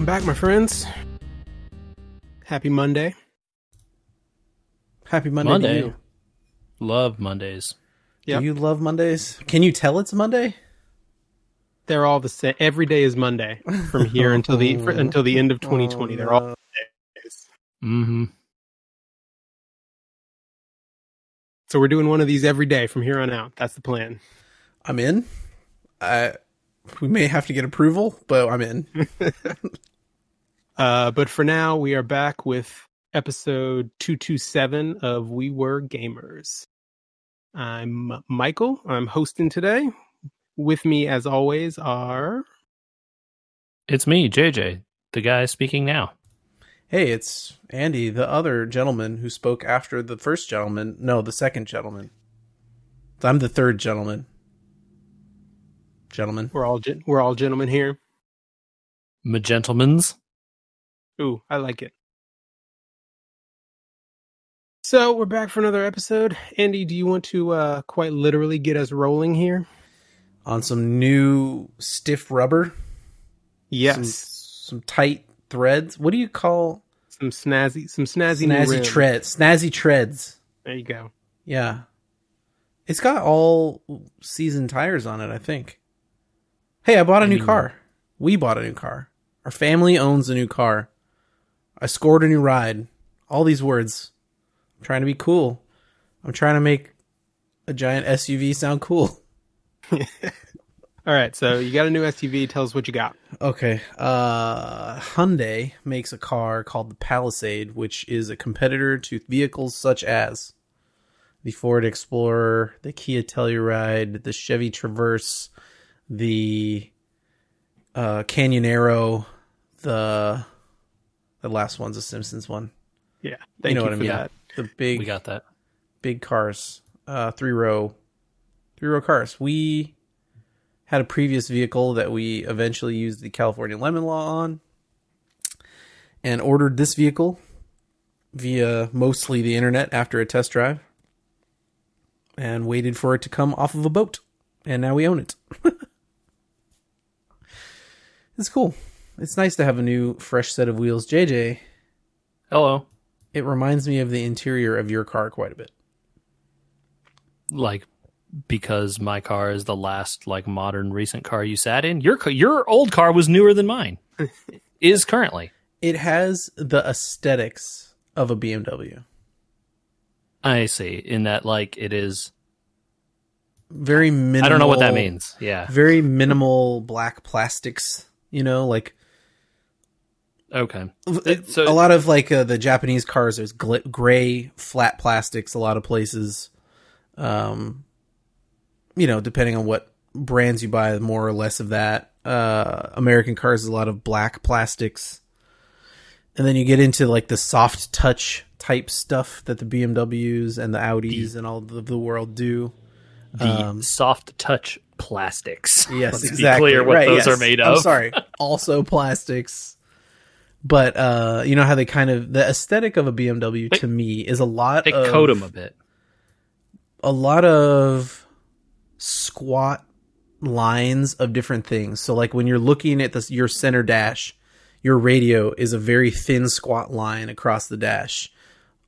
welcome back, my friends. Happy Monday. Happy Monday, Monday. to you. Love Mondays. Yep. Do you love Mondays? Can you tell it's Monday? They're all the same. Every day is Monday from here until the for, until the end of 2020. They're all Mondays. Mm-hmm. So we're doing one of these every day from here on out. That's the plan. I'm in. I we may have to get approval, but I'm in. Uh, but for now, we are back with episode 227 of We Were Gamers. I'm Michael. I'm hosting today. With me, as always, are It's me, JJ, the guy speaking now. Hey, it's Andy, the other gentleman who spoke after the first gentleman. No, the second gentleman. I'm the third gentleman. Gentlemen, we're all gen- we're all gentlemen here. Magentlemans. Ooh, I like it. So we're back for another episode. Andy, do you want to uh, quite literally get us rolling here? On some new stiff rubber. Yes, some tight threads. What do you call some, snazzy, some snazzy, snazzy treads? Snazzy treads. There you go. Yeah. It's got all season tires on it, I think. Hey, I bought a new mean- car. We bought a new car. Our family owns a new car. I scored a new ride. All these words. I'm trying to be cool. I'm trying to make a giant SUV sound cool. All right, so you got a new SUV. Tell us what you got. Okay. Uh Hyundai makes a car called the Palisade, which is a competitor to vehicles such as the Ford Explorer, the Kia Telluride, the Chevy Traverse, the uh Canyonero, the the last one's a Simpsons one. Yeah, thank you, know what I mean. that. The big We got that. big cars, uh, three row, three row cars. We had a previous vehicle that we eventually used the California lemon law on, and ordered this vehicle via mostly the internet after a test drive, and waited for it to come off of a boat, and now we own it. it's cool. It's nice to have a new, fresh set of wheels. JJ, Hello. it reminds me of the interior of your car quite a bit. Like because my car is the last like modern recent car you sat in. Your your old car was newer than mine. is currently. it has the aesthetics of a BMW. I see. In that like it is Very minimal. I don't know what that means. Yeah. Very minimal black plastics. You know, like Okay. So a lot of like uh, the Japanese cars. There's gl- gray flat plastics. A lot of places. Um, you know, depending on what brands you buy, more or less of that. Uh, American cars is a lot of black plastics. And then you get into like the soft touch type stuff that the BMWs and the Audis and all of the world do. The soft touch plastics. Um, Yes, Let's exactly. Be clear what Right, those yes. are made I'm of. sorry. Also plastics. But uh, you know how they kind of the aesthetic of a BMW to me is a lot They of coat them a bit. a lot of squat lines of different things. So like when you're looking at this your center dash, your radio is a very thin squat line across the dash.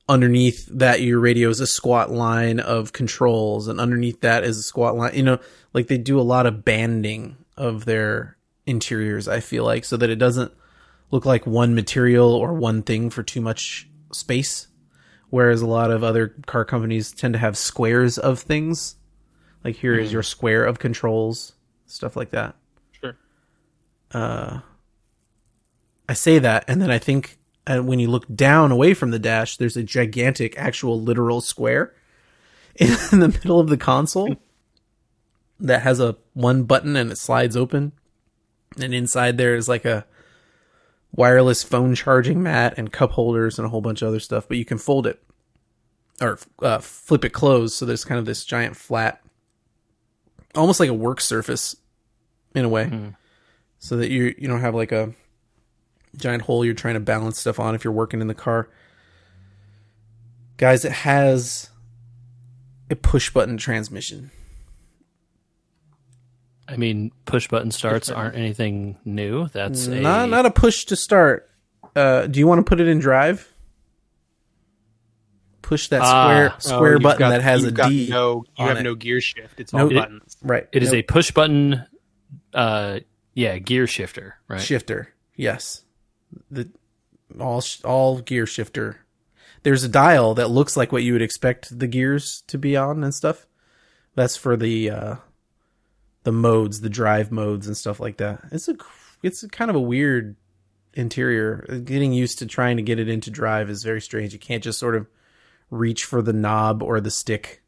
Underneath that your radio is a squat line of controls and underneath that is a squat line. You know, like they do a lot of banding of their interiors, I feel like, so that it doesn't look like one material or one thing for too much space whereas a lot of other car companies tend to have squares of things. Like here is your square of controls, stuff like that. Sure. Uh, I say that, and then I think uh, when you look down away from the dash, there's a gigantic, actual, literal square in the middle of the console that has a one button and it slides open, and inside there is like a wireless phone charging mat and cup holders and a whole bunch of other stuff, but you can fold it or uh, flip it closed. So there's kind of this giant flat, almost like a work surface in a way, so that you you don't have like a giant hole you're trying to balance stuff on if you're working in the car. Guys, it has a push button transmission. I mean, push button starts aren't anything new. That's a, Not not a push to start. Uh, do you want to put it in drive? Push that Ah. square Oh, square you've button got- that has a D. No, you have it. no gear shift. It's No- all It- buttons. Right. It is a push button. Uh, yeah, gear shifter. Right. shifter. Yes. The all all gear shifter. There's a dial that looks like what you would expect the gears to be on and stuff. That's for the uh the modes, the drive modes and stuff like that. It's a it's a kind of a weird interior. Getting used to trying to get it into drive is very strange. You can't just sort of reach for the knob or the stick.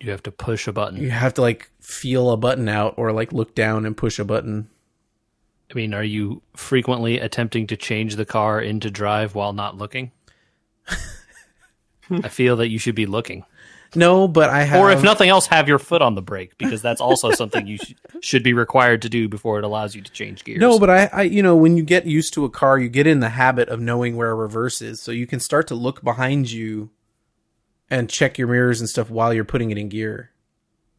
You have to push a button. You have to like feel a button out or like look down and push a button. I mean, are you frequently attempting to change the car into drive while not looking? I feel that you should be looking. No, but I have Or if nothing else, have your foot on the brake because that's also something you sh- should be required to do before it allows you to change gears. No, but I, I, you know, when you get used to a car, you get in the habit of knowing where a reverse is, so you can start to look behind you and check your mirrors and stuff while you're putting it in gear.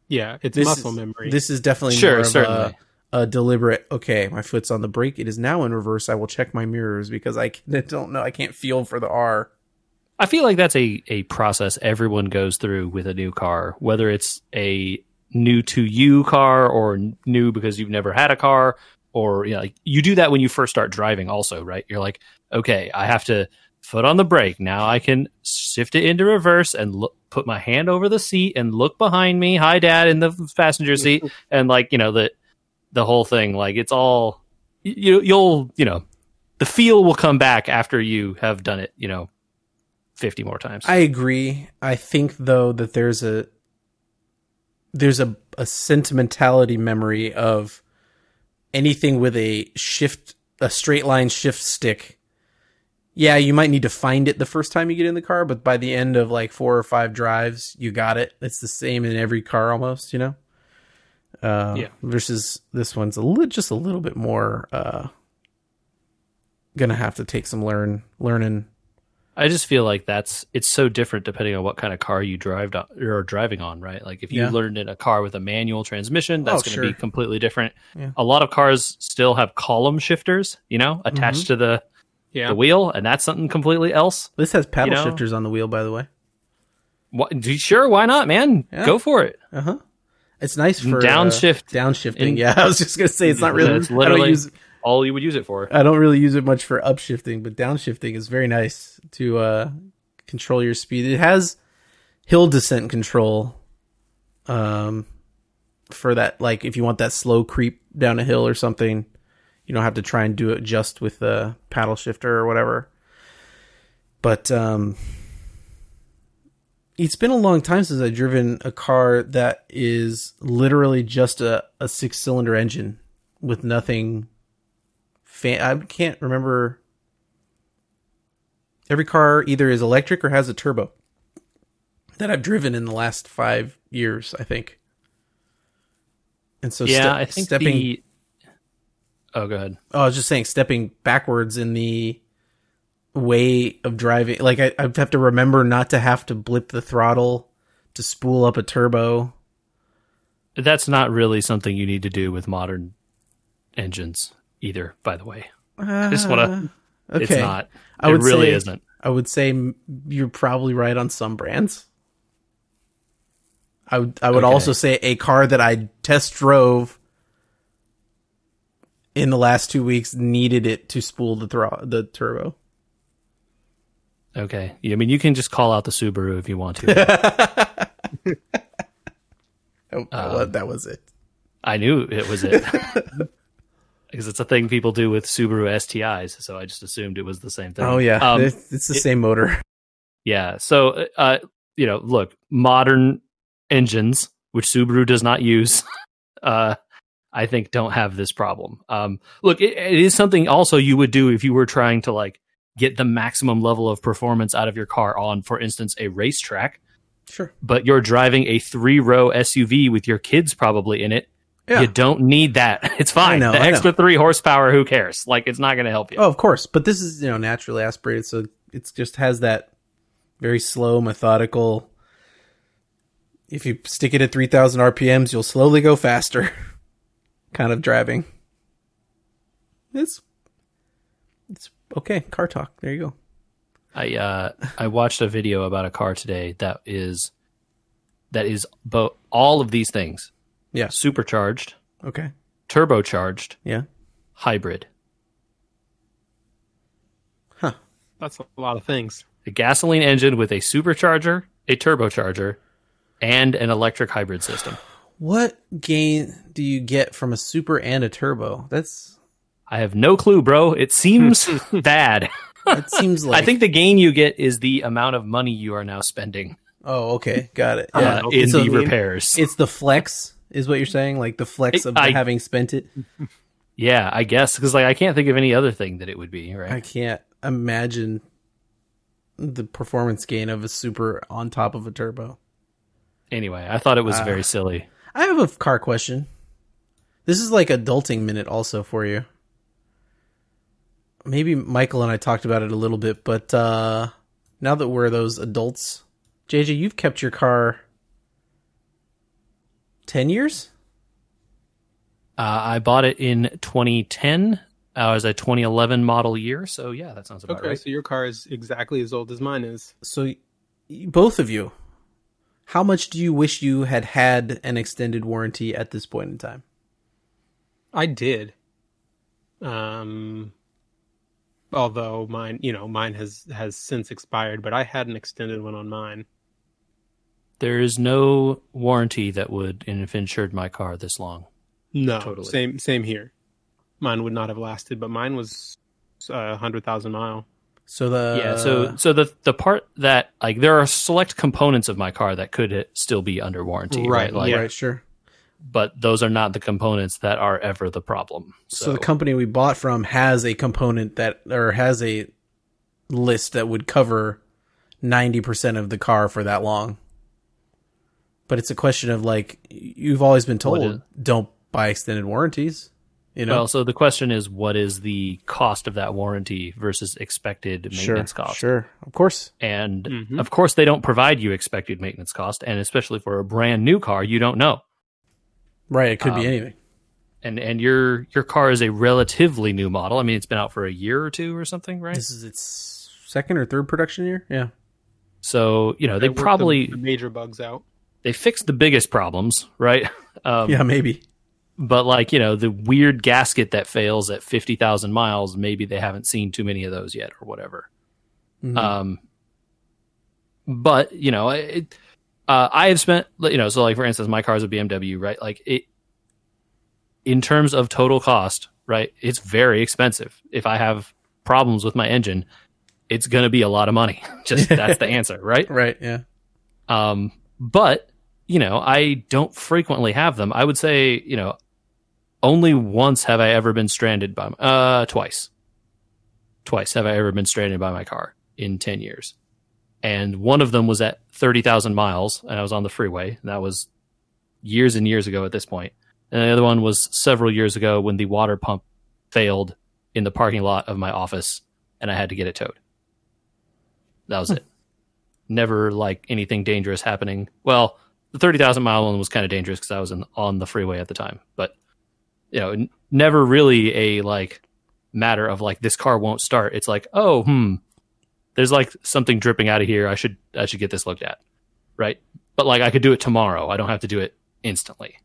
Yeah, it's This muscle is, memory. This is definitely Sure, more of certainly. a, a deliberate. Okay, my foot's on the brake. It is now in reverse. I will check my mirrors because I can- don't know. I can't feel for the R. I feel like that's a, a process everyone goes through with a new car, whether it's a new to you car or new because you've never had a car, or you know, like you do that when you first start driving. Also, right? You're like, okay, I have to foot on the brake. Now I can shift it into reverse and look, put my hand over the seat and look behind me. Hi, Dad, in the passenger seat, and like you know the the whole thing. Like it's all you you'll you know the feel will come back after you have done it. You know. 50 more times. I agree. I think though that there's a there's a, a sentimentality memory of anything with a shift a straight line shift stick. Yeah, you might need to find it the first time you get in the car, but by the end of like four or five drives, you got it. It's the same in every car almost, you know. Uh, Yeah. Versus this one's a li- just a little bit more. Uh, gonna have to take some learn learning. I just feel like that's it's so different depending on what kind of car you drive on, or are driving on, right? Like if you Yeah. learned in a car with a manual transmission, that's Oh, going to be completely different. Yeah. A lot of cars still have column shifters, you know, attached Mm-hmm. to the yeah, the wheel, and that's something completely else. This has paddle You know? shifters on the wheel, by the way. What, sure, why not, man? Yeah. Go for it. Uh huh. It's nice for Downshift Uh, downshifting. in- yeah, I was just gonna say it's not really. It's I don't use. All you would use it for. I don't really use it much for upshifting, but downshifting is very nice to uh, control your speed. It has hill descent control. Um, for that, like if you want that slow creep down a hill or something, you don't have to try and do it just with the paddle shifter or whatever. But um, it's been a long time since I've driven a car that is literally just a, a six cylinder engine with nothing. Fan- I can't remember. Every car either is electric or has a turbo that I've driven in the last five years, I think. And so, yeah, ste- I think stepping. the. Oh, go ahead. Oh, I was just saying, stepping backwards in the way of driving. Like I, I have to remember not to have to blip the throttle to spool up a turbo. That's not really something you need to do with modern engines either. By the way, uh, I just want to. Okay, It's not. I it really say- isn't. I would say you're probably right on some brands. I would. I would Okay. also say a car that I test drove in the last two weeks needed it to spool the thro- the turbo. Okay. I mean, you can just call out the Subaru if you want to. Oh, was- um, that was it. I knew it was it. Because it's a thing people do with Subaru STIs, so I just assumed it was the same thing. Oh yeah, Um, it's, it's the same motor. yeah. So, uh, you know, look, modern engines, which Subaru does not use, uh, I think don't have this problem. Um, look, it, it is something also you would do if you were trying to like get the maximum level of performance out of your car on, for instance, a racetrack. Sure. but you're driving a three row SUV with your kids probably in it. Yeah. You don't need that. It's fine. know, the I know. extra three horsepower, who cares? Like it's not going to help you. Oh, of course, but this is you know naturally aspirated, so it just has that very slow, methodical. If you stick it at 3000 RPMs, you'll slowly go faster. kind of driving. It's it's okay, car talk. There you go. I uh, I watched a video about a car today that is that is both all of these things: Yeah. supercharged, Okay. turbocharged, Yeah. hybrid. Huh. That's a lot of things. A gasoline engine with a supercharger, a turbocharger, and an electric hybrid system. What gain do you get from a super and a turbo? That's I have no clue, bro. It seems bad. It seems like I think the gain you get is the amount of money you are now spending Oh, okay. Got it. uh, Yeah. okay, in so the the- repairs. It's the flex is what you're saying? Like the flex of I- having spent it? yeah, I guess because like I can't think of any other thing that it would be. Right? I can't imagine the performance gain of a super on top of a turbo. Anyway, I thought it was Ah. very silly. I have a car question. This is like adulting minute also for you. Maybe Michael and I talked about it a little bit, but uh now that we're those adults, JJ, you've kept your car 10 years? Uh, I bought it in 2010. I was a 2011 model year, so yeah, that sounds about Okay, right. so your car is exactly as old as mine is. So both of you, how much do you wish you had had an extended warranty at this point in time? I did. Um although mine, you know, mine has has since expired, but I had an extended one on mine. There is no warranty that would have insured my car this long. No, Totally. same same here. Mine would not have lasted, but mine was a hundred thousand mile. So the yeah, so so the the part that like there are select components of my car that could uh, still be under warranty, right? Right, Like, yeah. right, sure. but those are not the components that are ever the problem. So, So, the company we bought from has a component that or has a list that would cover 90% of the car for that long. But it's a question of like you've always been told is- don't buy extended warranties, you know. well, so the question is, what is the cost of that warranty versus expected sure. maintenance cost? Sure. Of course. And Mhm. of course, they don't provide you expected maintenance cost, and especially for a brand new car, you don't know. Right, it could Um, be anything. And and your your car is a relatively new model. I mean, it's been out for a year or two or something, right? This is its second or third production year? Yeah. So you know they worked the- probably the major bugs out. They fixed the biggest problems, right? Um, Yeah, maybe. But like you know the weird gasket that fails at fifty thousand miles, maybe they haven't seen too many of those yet, or whatever. Mhm. Um, but you know, it, uh, I have spent, you know, so like for instance, my car is a BMW, right? Like it, in terms of total cost, right? It's very expensive. If I have problems with my engine, it's going to be a lot of money. Just that's the answer, right? right, yeah. Um, but you know, I don't frequently have them. I would say, you know, only once have I ever been stranded by, uh, twice. Twice have I ever been stranded by my car in 10 years. And one of them was at 30,000 miles and I was on the freeway. And that was years and years ago at this point. And the other one was several years ago when the water pump failed in the parking lot of my office and I had to get it towed. That was it. Never like anything dangerous happening. Well, the 30,000 mile one was kind of dangerous because I was in, on the freeway at the time. But, you know, n- never really a like matter of like this car won't start. It's like, oh, hmm, there's like something dripping out of here. I should I should get this looked at, right? But like I could do it tomorrow. I don't have to do it instantly.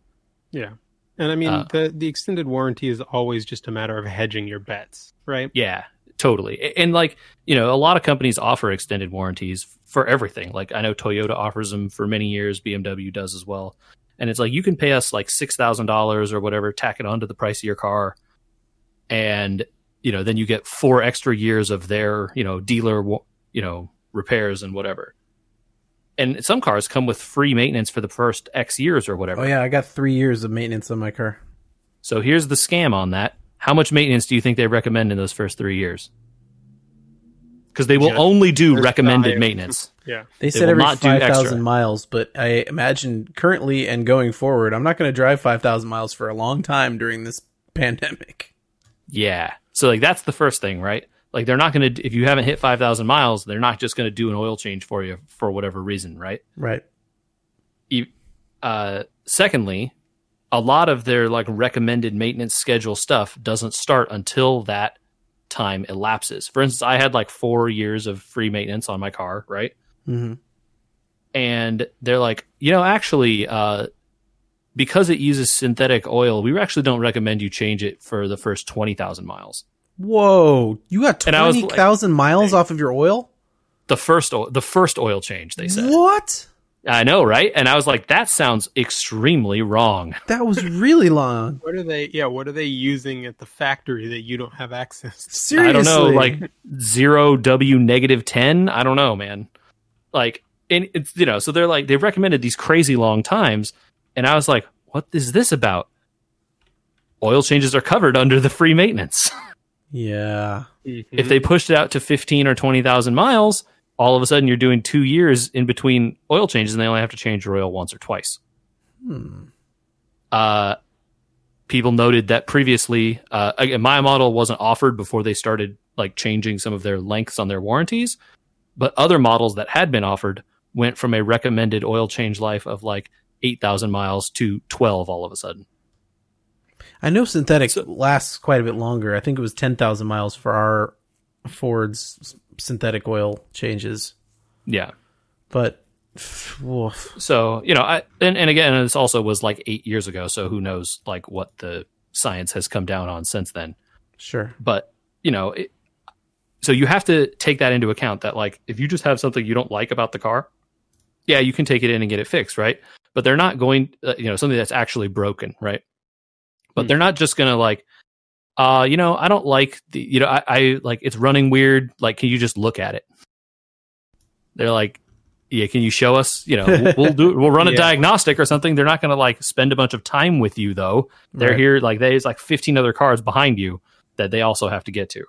Yeah. And I mean, Uh, the the extended warranty is always just a matter of hedging your bets, right? Yeah, totally. And like, you know, a lot of companies offer extended warranties for everything. Like I know Toyota offers them for many years, BMW does as well. And it's like you can pay us like $6,000 or whatever, tack it onto the price of your car and you know, then you get 4 extra years of their, you know, dealer, you know, repairs and whatever. And some cars come with free maintenance for the first X years or whatever. Oh yeah, I got 3 years of maintenance on my car. So here's the scam on that. How much maintenance do you think they recommend in those first 3 years? Cuz they will Just- only do just recommended dive. maintenance. Yeah. They said will every not do 5,000 miles, but I imagine currently and going forward, I'm not going to drive 5,000 miles for a long time during this pandemic. Yeah. So like that's the first thing, right? Like they're not going to if you haven't hit 5000 miles, they're not just going to do an oil change for you for whatever reason, right? Right. E- uh, secondly, a lot of their like recommended maintenance schedule stuff doesn't start until that time elapses. For instance, I had like four years of free maintenance on my car, right? hmm And they're like, you know, actually, uh, because it uses synthetic oil, we actually don't recommend you change it for the first twenty thousand miles. Whoa, you got And I was twenty like- thousand miles off of your oil? The first, o- the first oil change, they said. What? I know, right? And I was like, that sounds extremely wrong. That was really long. What are they? Yeah, what are they using at the factory that you don't have access to? Seriously, I don't know, like zero W negative 10. I don't know, man. Like, and it's, you know, so they're like, they've recommended these crazy long times. And I was like, what is this about? Oil changes are covered under the free maintenance. yeah, if they mm-hmm. pushed it out to 15 or 20,000 miles, all of a sudden you're doing two years in between oil changes and they only have to change your oil once or twice. Hmm. Uh, people noted that previously, uh, again, my model wasn't offered before they started like changing some of their lengths on their warranties, but other models that had been offered went from a recommended oil change life of like 8,000 miles to 12 all of a sudden. I know synthetic So- lasts quite a bit longer. I think it was ten thousand miles for our Ford's synthetic oil changes, Yeah. but woof. So, you know, I and, and again, this also was like eight years ago, so who knows like what the science has come down on since then. sure, But, you know, it, so you have to take that into account that like if you just have something you don't like about the car, yeah, you can take it in and get it fixed, right? But they're not going, uh, you know, something that's actually broken, right? But Hmm. they're not just going to like uh, you know, I don't like the, you know, I, I like it's running weird. Like, can you just look at it? They're like, yeah, can you show us? You know, we'll, do, we'll run a Yeah. diagnostic or something. They're not going to like spend a bunch of time with you though. They're Right. here, like there's like 15 other cars behind you that they also have to get to.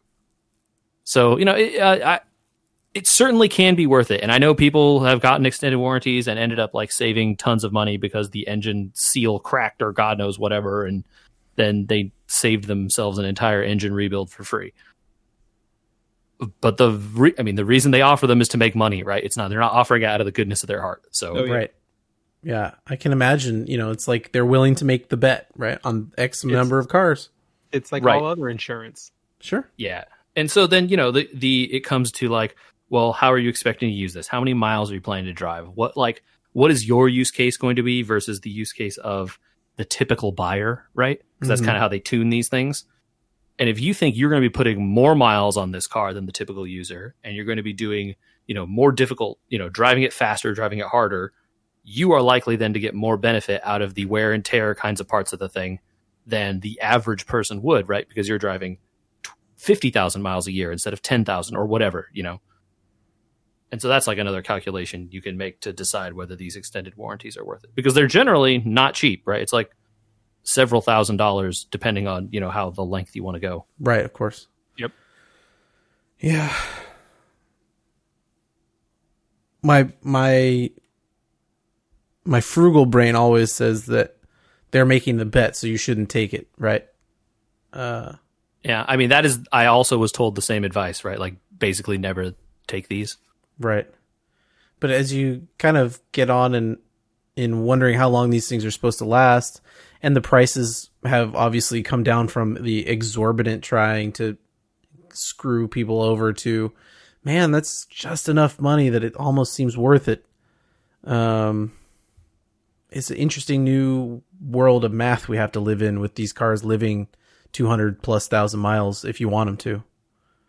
So, you know, it, uh, I, it certainly can be worth it. And I know people have gotten extended warranties and ended up like saving tons of money because the engine seal cracked or God knows whatever. And then they saved themselves an entire engine rebuild for free. But the, re- I mean, the reason they offer them is to make money, right? It's not, they're not offering it out of the goodness of their heart. So, Oh, yeah. right. Yeah, I can imagine. You know, it's like they're willing to make the bet, right, on X number of cars. It's like Right. all other insurance. Sure. Yeah. And so then, you know, the the it comes to like, well, how are you expecting to use this? How many miles are you planning to drive? What like what is your use case going to be versus the use case of the typical buyer, right? Because that's Mhm. kind of how they tune these things. And if you think you're going to be putting more miles on this car than the typical user and you're going to be doing, you know, more difficult, you know, driving it faster, driving it harder, you are likely then to get more benefit out of the wear and tear kinds of parts of the thing than the average person would, right? Because you're driving 50,000 miles a year instead of 10,000 or whatever, you know. And so that's like another calculation you can make to decide whether these extended warranties are worth it because they're generally not cheap, right? It's like several thousand dollars depending on, you know, how the length you want to go. Right, of course. Yep. Yeah. My my my frugal brain always says that they're making the bet, so you shouldn't take it, right? Uh Yeah, I mean that is I also was told the same advice, right? Like basically never take these. Right. But as you kind of get on and in wondering how long these things are supposed to last, and the prices have obviously come down from the exorbitant trying to screw people over to man, that's just enough money that it almost seems worth it. Um, it's an interesting new world of math we have to live in with these cars living 200 plus thousand miles if you want them to.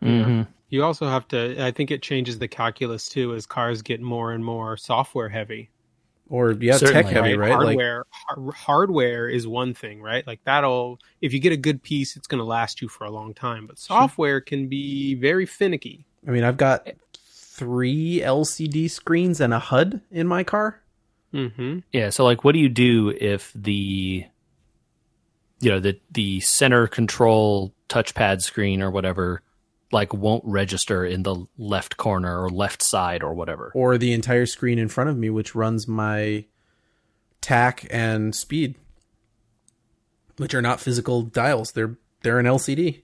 Mm-hmm. You also have to. I think it changes the calculus too as cars get more and more software heavy. Or yeah, Certainly, tech heavy, right? Like Hardware, har- hardware is one thing, right? Like that'll. If you get a good piece, it's going to last you for a long time. But software can be very finicky. I mean, I've got three LCD screens and a HUD in my car. Mm-hmm. Yeah, so like what do you do if the you know, the the center control touchpad screen or whatever like won't register in the left corner or left side or whatever. or the entire screen in front of me, which runs my tach and speed, which are not physical dials. They're they're an LCD.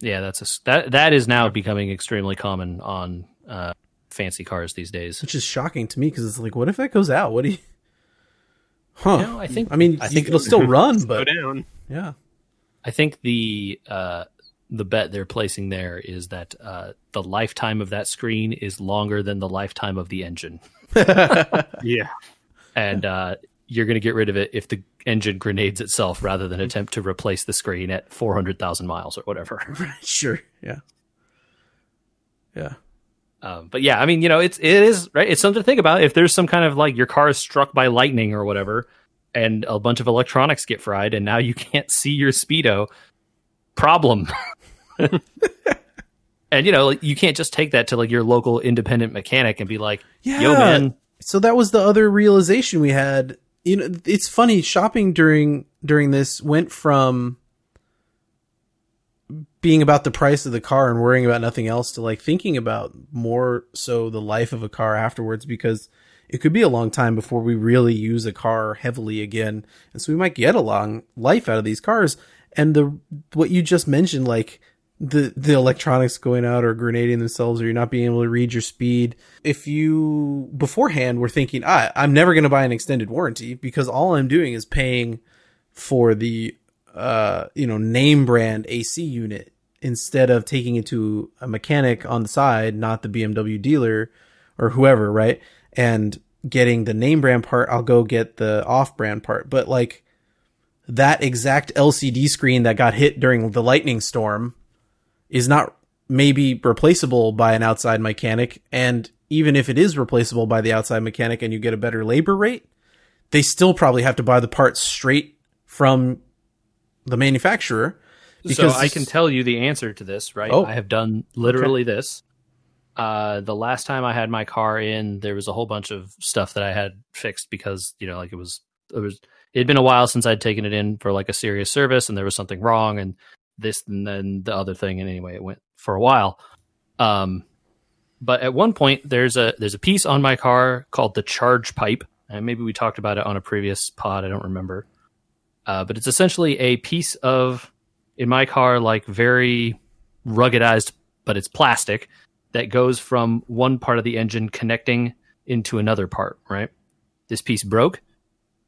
Yeah, that's a that that is now becoming extremely common on uh, fancy cars these days. which is shocking to me because it's like, what if that goes out? What do you? Huh. You know, I think I mean, I think it'll still run, Slow but down. yeah. I think the uh, the bet they're placing there is that uh, the lifetime of that screen is longer than the lifetime of the engine, Yeah. and uh, you're going to get rid of it if the engine grenades itself rather than attempt to replace the screen at 400,000 miles or whatever. sure. Yeah. Yeah. Um, but yeah, I mean, you know, it's it is right. It's something to think about. If there's some kind of like your car is struck by lightning or whatever, and a bunch of electronics get fried, and now you can't see your speedo, problem. and you know, like, you can't just take that to like your local independent mechanic and be like, Yeah. "Yo, man, So that was the other realization we had. You know, it's funny shopping during during this went from being about the price of the car and worrying about nothing else to like thinking about more so the life of a car afterwards because it could be a long time before we really use a car heavily again. And so we might get a long life out of these cars. And the what you just mentioned, like the the electronics going out or grenading themselves or you're not being able to read your speed. If you beforehand were thinking, ah, I'm never gonna buy an extended warranty because all I'm doing is paying for the uh you know name brand AC unit instead of taking it to a mechanic on the side, not the BMW dealer or whoever, right? And getting the name brand part, I'll go get the off brand part. But like that exact LCD screen that got hit during the lightning storm is not maybe replaceable by an outside mechanic. And even if it is replaceable by the outside mechanic and you get a better labor rate, they still probably have to buy the parts straight from the manufacturer. so I can tell you the answer to this, right? Oh. I have done literally this. Uh, the last time I had my car in, there was a whole bunch of stuff that I had fixed because you know, like it was it was it had been a while since I'd taken it in for like a serious service, and there was something wrong, and this and then the other thing, and anyway, it went for a while. Um, but at one point, there's a there's a piece on my car called the charge pipe, and maybe we talked about it on a previous pod. I don't remember. Uh, but it's essentially a piece of in my car like very ruggedized but it's plastic that goes from one part of the engine connecting into another part right this piece broke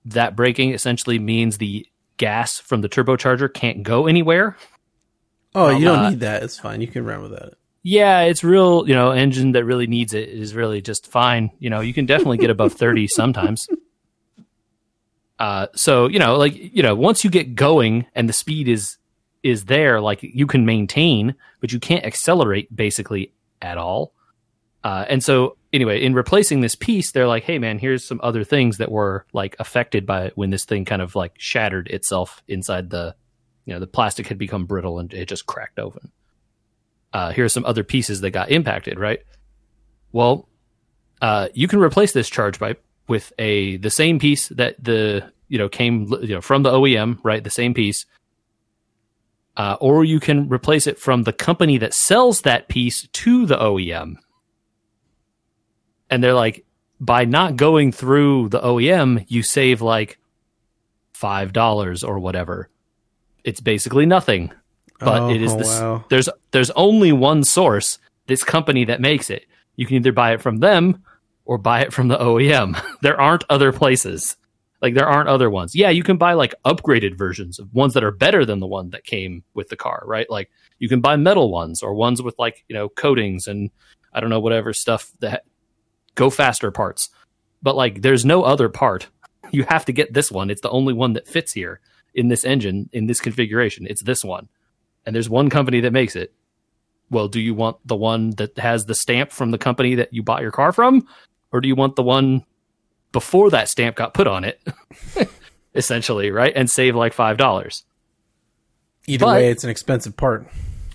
that breaking essentially means the gas from the turbocharger can't go anywhere Oh, you don't need that. It's fine. You can run with that. yeah it's real you know engine that really needs it is really just fine you know you can definitely get above 30 sometimes uh so you know like you know once you get going and the speed is is there like you can maintain but you can't accelerate basically at all uh and so anyway in replacing this piece they're like hey man here's some other things that were like affected by when this thing kind of like shattered itself inside the you know the plastic had become brittle and it just cracked open uh, here are some other pieces that got impacted, right? Well, uh, you can replace this charge pipe with a the same piece that the you know came you know from the OEM, right? The same piece, uh, or you can replace it from the company that sells that piece to the OEM. And they're like, by not going through the OEM, you save like five dollars or whatever. It's basically nothing. But Oh, it is oh, this wow. there's there's only one source this company that makes it. You can either buy it from them or buy it from the OEM there aren't other places. Like there aren't other ones. Yeah you can buy like upgraded versions of ones that are better than the one that came with the car right? Like you can buy metal ones or ones with like you know coatings and I don't know whatever stuff that go faster parts. But like there's no other part. You have to get this one. It's the only one that fits here in this engine in this configuration it's this one and there's one company that makes it. Well, do you want the one that has the stamp from the company that you bought your car from, or do you want the one before that stamp got put on it? Essentially, right? And save like five dollars. Either But- way, it's an expensive part.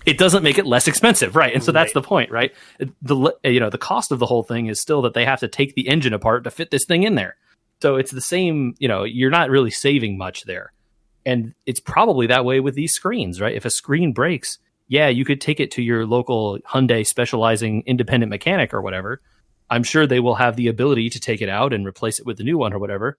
It doesn't make it less expensive, right? And so that's the point, right? The you know the cost of the whole thing is still that they have to take the engine apart to fit this thing in there. So it's the same. You know, you're not really saving much there. And it's probably that way with these screens, right? If a screen breaks, yeah, you could take it to your local Hyundai specializing independent mechanic or whatever. I'm sure they will have the ability to take it out and replace it with a new one or whatever.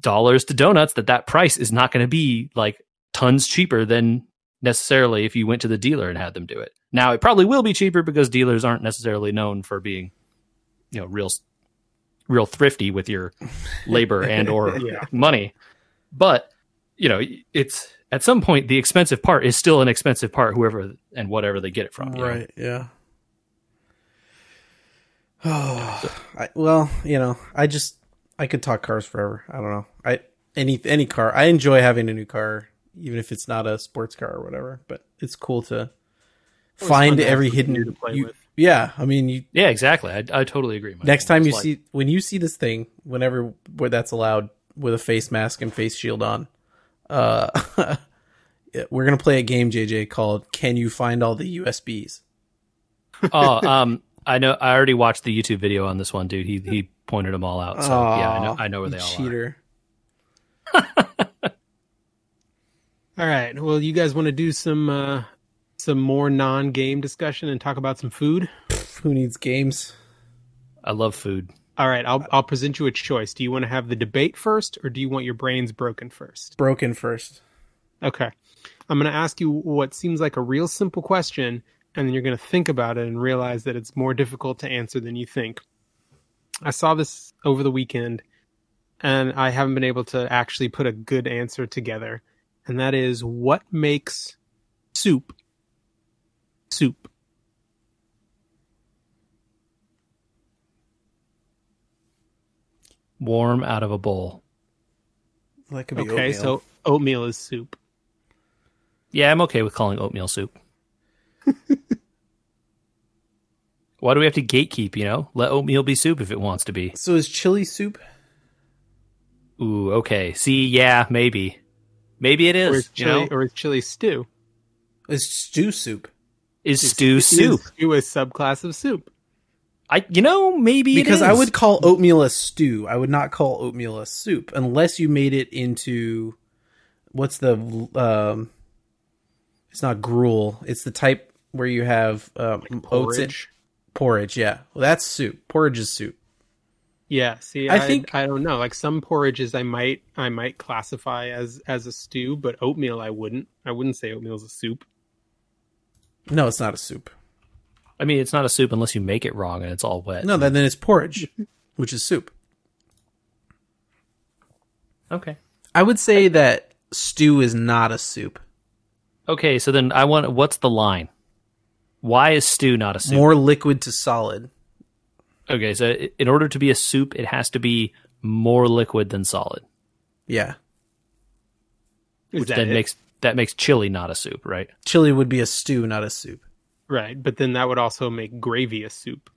Dollars to donuts that that price is not going to be like tons cheaper than necessarily if you went to the dealer and had them do it. Now it probably will be cheaper because dealers aren't necessarily known for being, you know, real real thrifty with your labor and or Yeah. money. But you know, it's at some point the expensive part is still an expensive part, whoever and whatever they get it from. you know? Right. Yeah. Oh, I, well, you know, I just I could talk cars forever. I don't know. I any any car. I enjoy having a new car, even if it's not a sports car or whatever. But it's cool to fun find every something new hidden. to play you- with. yeah, I mean, you Yeah, exactly. I, I totally agree. Michael. next time you like- see when you see this thing, whenever where that's allowed with a face mask and face shield on, uh, we're gonna play a game, JJ, called "Can You Find All the USBs?" oh, um, I know. I already watched the YouTube video on this one, dude. He he pointed them all out. So yeah, I know. I know where they all are. cheater. All right. Well, you guys want to do some uh, some more non-game discussion and talk about some food? Who needs games? I love food. All right. I'll I'll present you a choice. Do you want to have the debate first, or do you want your brains broken first? Broken first. Okay. I'm going to ask you what seems like a real simple question, and then you're going to think about it and realize that it's more difficult to answer than you think. I saw this over the weekend, and I haven't been able to actually put a good answer together. And that is what makes soup soup? Warm out of a bowl. That could be Okay, oatmeal. so oatmeal is soup. Yeah, I'm okay with calling oatmeal soup. Why do we have to gatekeep? You know, let oatmeal be soup if it wants to be. so is chili soup? Ooh, okay. See, yeah, maybe, maybe it is. Or is. is You chili, know, or is chili stew? Is stew soup? is stew Is soup? stew a subclass of soup? I, you know, maybe it Because I would call oatmeal a stew. I would not call oatmeal a soup unless you made it into what's the um it's not gruel. It's the type where you have um, oats in Porridge. porridge, yeah. Well, that's soup. Porridge is soup. Yeah, see, I I, think- think I don't know. Like some porridges, I might I might classify as as a stew, but oatmeal, I wouldn't. I wouldn't say oatmeal is a soup. No, it's not a soup. I mean, it's not a soup unless you make it wrong and it's all wet. No, then then it's porridge, which is soup. Okay. I would say that stew is not a soup. Okay, so then I want. What's the line? Why is stew not a soup? More liquid to solid. Okay, so in order to be a soup, it has to be more liquid than solid, Yeah. Is which that then it? makes that makes chili not a soup, right? Chili would be a stew, not a soup. Right, but then that would also make gravy a soup.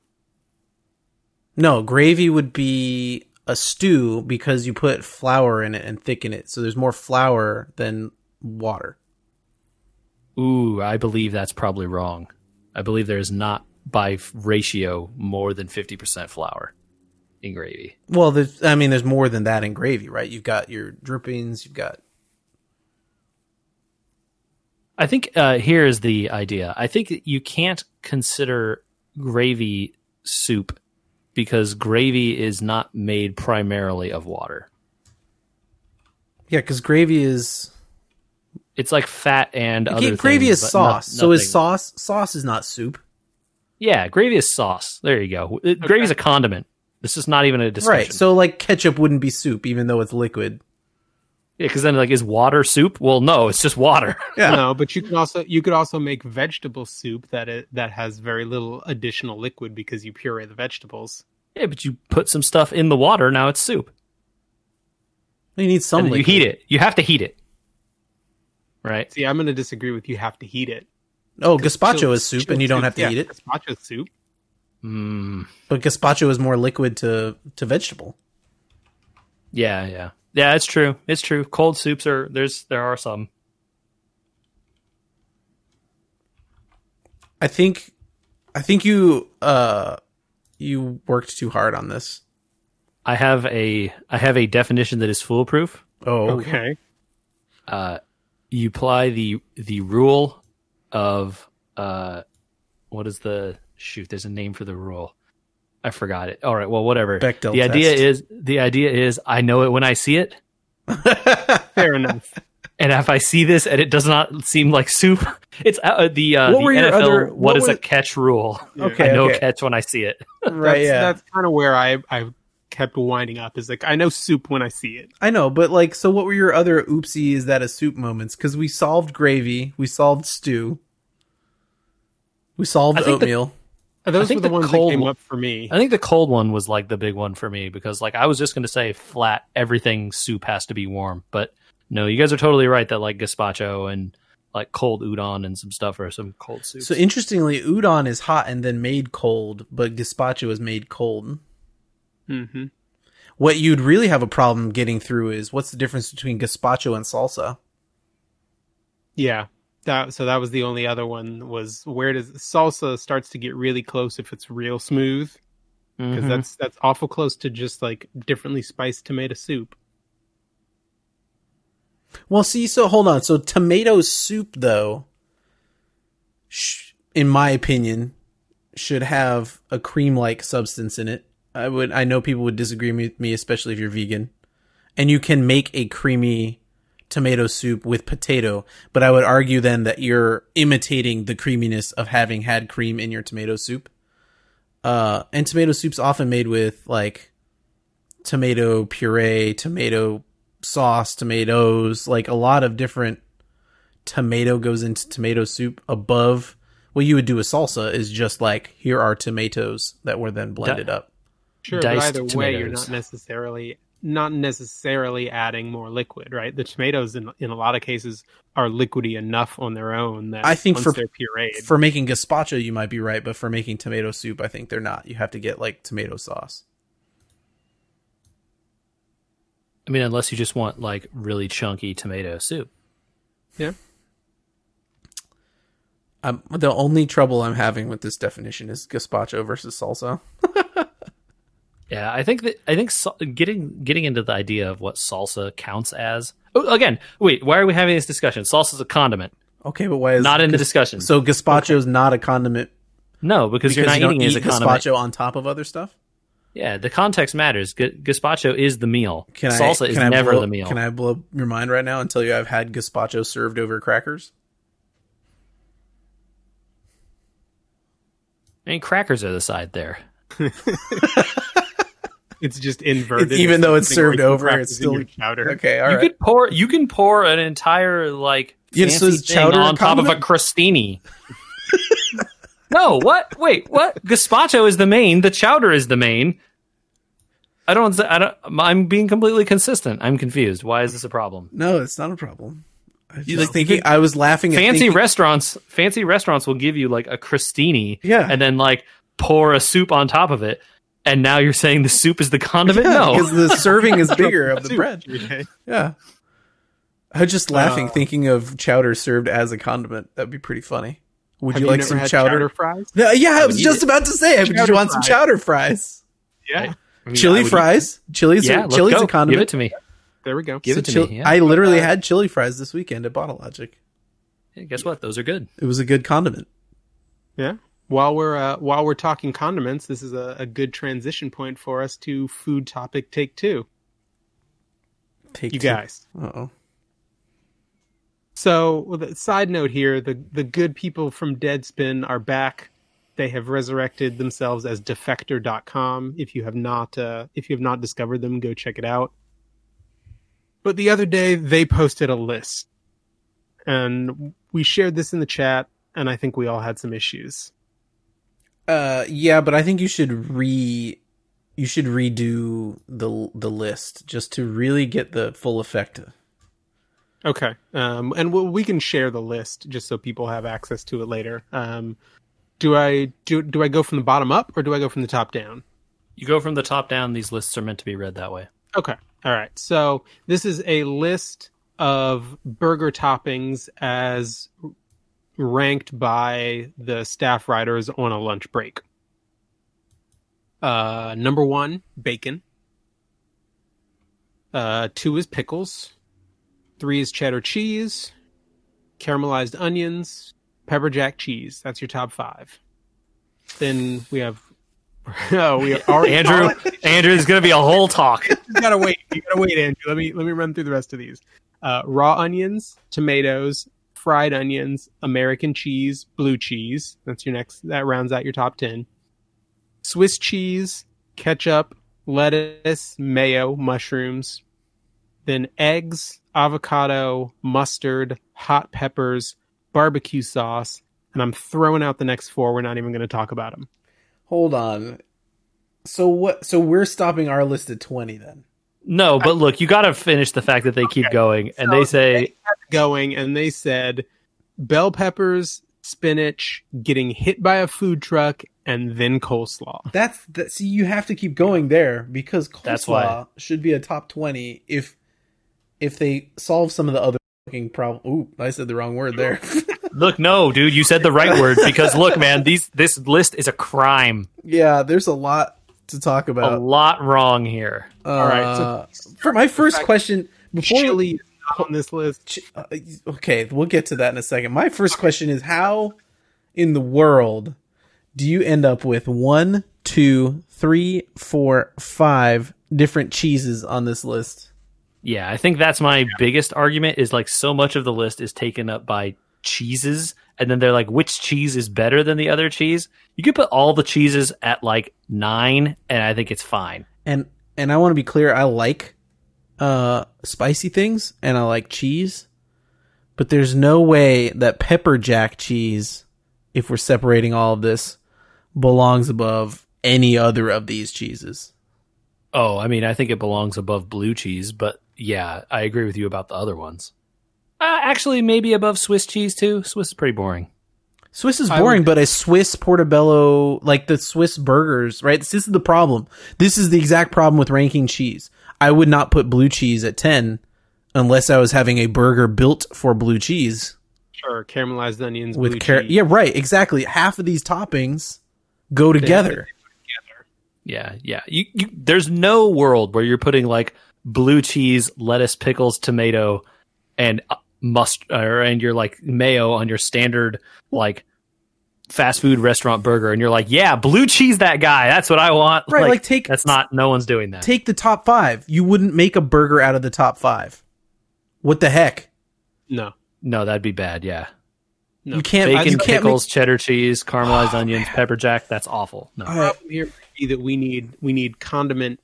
No, gravy would be a stew because you put flour in it and thicken it. So there's more flour than water. Ooh, I believe that's probably wrong. I believe there is not by ratio more than fifty percent flour in gravy. Well, there's, I mean, there's more than that in gravy, right? You've got your drippings, you've got. I think uh, here is the idea. I think you can't consider gravy soup because gravy is not made primarily of water. Yeah, because gravy is. It's like fat and other Okay, gravy things, is but no- sauce. so is sauce. Sauce is not soup. Yeah, gravy is sauce. There you go. It- Gravy's a condiment. This is not even a discussion. Right. So, like, ketchup wouldn't be soup, even though it's liquid. Yeah, because then like is water soup? Well, no, it's just water. Yeah. No, but you can also you could also make vegetable soup that it, that has very little additional liquid because you puree the vegetables. yeah, but you put some stuff in the water. Now it's soup. You need some and you heat it. You have to heat it. Right. See, I'm going to disagree with you. Have to heat it. Oh, gazpacho Chili- is soup, and you don't have to yeah, eat it. Gazpacho soup. Mm, But gazpacho is more liquid to to vegetable. yeah, yeah, yeah. It's true. It's true. Cold soups are there's there are some. I think, I think you uh, you worked too hard on this. I have a I have a definition that is foolproof. Oh, Okay. Uh, you apply the the rule of uh, what is the shoot? There's a name for the rule. I forgot it. All right. Well, whatever. Bechdel the idea is the idea is I know it when I see it, Fair enough. and if I see this and it does not seem like soup, it's uh, the uh, What the NFL. other- what what is were- a catch rule? Okay, I know okay. catch when I see it. right. that's, Yeah. that's kind of where I I kept winding up. Is like I know soup when I see it. I know, but like, so what were your other oopsie is that a soup moments? Because we solved gravy, we solved stew, we solved oatmeal. the- oatmeal. Those think were the, the ones that cold came one- up for me. I think the cold one was like the big one for me because like I was just going to say flat everything soup has to be warm, but no, you guys are totally right that like gazpacho and like cold udon and some stuff are some cold soups. So interestingly, udon is hot and then made cold, but gazpacho is made cold. Mm-hmm. What you'd really have a problem getting through is what's the difference between gazpacho and salsa? Yeah. That so that was the only other one was where does salsa starts to get really close if it's real smooth because Mhm. that's that's awful close to just like differently spiced tomato soup. Well, see, so hold on. So tomato soup, though, sh- in my opinion, should have a cream-like substance in it. I would. I know people would disagree with me, especially if you're vegan, and you can make a creamy tomato soup with potato. But I would argue then that you're imitating the creaminess of having had cream in your tomato soup. Uh, and tomato soup's often made with like tomato puree, tomato sauce, tomatoes, like a lot of different tomato goes into tomato soup above what you would do with salsa is just like here are tomatoes that were then blended up. Sure, Diced but either way, you're tomatoes. not necessarily not necessarily adding more liquid, right? The tomatoes in in a lot of cases are liquidy enough on their own that I think once for- they're pureed. For making gazpacho you might be right, but for making tomato soup I think they're not. You have to get like tomato sauce. I mean, unless you just want like really chunky tomato soup. yeah. Um, the only trouble I'm having with this definition is gazpacho versus salsa. Yeah, I think that I think sal- getting getting into the idea of what salsa counts as. Oh, again, wait, why are we having this discussion? Salsa's a condiment, Okay, but why is not in the discussion. So gazpacho's not a condiment no, because, you're not you don't eating it as a eat condiment. gazpacho on top of other stuff. Yeah, the context matters. G- gazpacho is the meal. Can I, Salsa is can I never blow, the meal. Can I blow your mind right now and tell you I've had gazpacho served over crackers? I mean, crackers are the side there. It's just inverted. It's- even though it's served you over, it's still- chowder. Okay, all you right. could pour you can pour an entire like Yeah, fancy so is thing chowder on top of a condiment? crostini. no, what? Wait, what? Gazpacho is the main. The chowder is the main. I don't. I don't. I'm being completely consistent. I'm confused. Why is this a problem? No, it's not a problem. I was You just like- thinking. I was laughing. At Fancy thinking, restaurants. Fancy restaurants will give you like a crostini. Yeah. and then like pour a soup on top of it. And now you're saying the soup is the condiment? Yeah, no, because the serving is bigger of the bread. Yeah, I was just laughing Uh, thinking of chowder served as a condiment. That'd be pretty funny. Would Have you you like never some had chowder? fries? No, yeah, I was just it. about to say. Would you Chowder want some chowder fries? Yeah. I mean, chili would eat- fries. Chili's. Yeah, a, chili's go. a condiment. Give it to me. There we go. Give So it to chil- me. Yeah. I literally had chili fries this weekend at Bottle Logic. Hey, guess what? Those are good. It was a good condiment. Yeah. While we're uh, while we're talking condiments, this is a, a good transition point for us to food topic take two. Take You two. guys. Uh-oh. So, with a side note here, the the good people from Deadspin are back. They have resurrected themselves as defector.com. If you have not uh, if you have not discovered them, go check it out. But the other day they posted a list. And we shared this in the chat and I think we all had some issues. Uh, yeah, but I think you should re you should redo the the list just to really get the full effect. Okay. Um, and we'll, we can share the list just so people have access to it later. Um, do I do do I go from the bottom up or do I go from the top down? You go from the top down. These lists are meant to be read that way. Okay. All right. So this is a list of burger toppings as ranked by the staff writers on a lunch break. Uh, number one, bacon. Uh, two is pickles. Three is cheddar cheese. Caramelized onions. Pepper jack cheese. That's your top five. Then we have. oh, we already Andrew, going to be a whole talk. you gotta wait. You gotta wait, Andrew. Let me let me run through the rest of these. Uh, raw onions, tomatoes, fried onions, American cheese, blue cheese. That's your next. That rounds out your top ten. Swiss cheese, ketchup, lettuce, mayo, mushrooms, then eggs, avocado, mustard, hot peppers, barbecue sauce, and I'm throwing out the next four. We're not even going to talk about them. Hold on. So what? So we're stopping our list at twenty then. No, but look, you got to finish the fact that they keep going, and So they say kept going, and they said bell peppers, spinach, getting hit by a food truck, and then coleslaw. That's that. See, you have to keep going there because coleslaw That's why. should be a top twenty if if they solve some of the other fucking problem. Ooh, I said the wrong word there. Look, no, dude, you said the right word because look, man, these this list is a crime. yeah, there's a lot to talk about. A lot wrong here. Uh, All right, so- for my first question, before is not on this list. Uh, okay, we'll get to that in a second. My first question is how in the world do you end up with one, two, three, four, five different cheeses on this list? Yeah, I think that's my biggest argument is like so much of the list is taken up by cheeses and then they're like which cheese is better than the other cheese? You could put all the cheeses at like 9 and I think it's fine. And and I want to be clear, I like uh spicy things and I like cheese, but there's no way that pepper jack cheese, if we're separating all of this, belongs above any other of these cheeses. Oh, I mean, I think it belongs above blue cheese, but yeah, I agree with you about the other ones. Uh, actually, maybe above Swiss cheese too. Swiss is pretty boring. Swiss is boring, would- but a Swiss portobello, like the Swiss burgers, right? This is the problem. This is the exact problem with ranking cheese. I would not put blue cheese at 10 unless I was having a burger built for blue cheese Sure, caramelized onions with blue carrot. cheese. Yeah, right. Exactly. Half of these toppings go together. Yeah, yeah. You, you, there's no world where you're putting like blue cheese, lettuce, pickles, tomato, and uh, must or and you're like mayo on your standard like fast food restaurant burger, and you're like, yeah, blue cheese that guy. That's what I want. Right, like, take- that's not. No one's doing that. Take the top five. You wouldn't make a burger out of the top five. What the heck? No, no, that'd be bad. Yeah, no. You can't. Uh, bacon, you can't pickles, cheddar cheese, caramelized oh, onions, pepper jack. That's awful. No. Make, The problem here be that we need we need condiment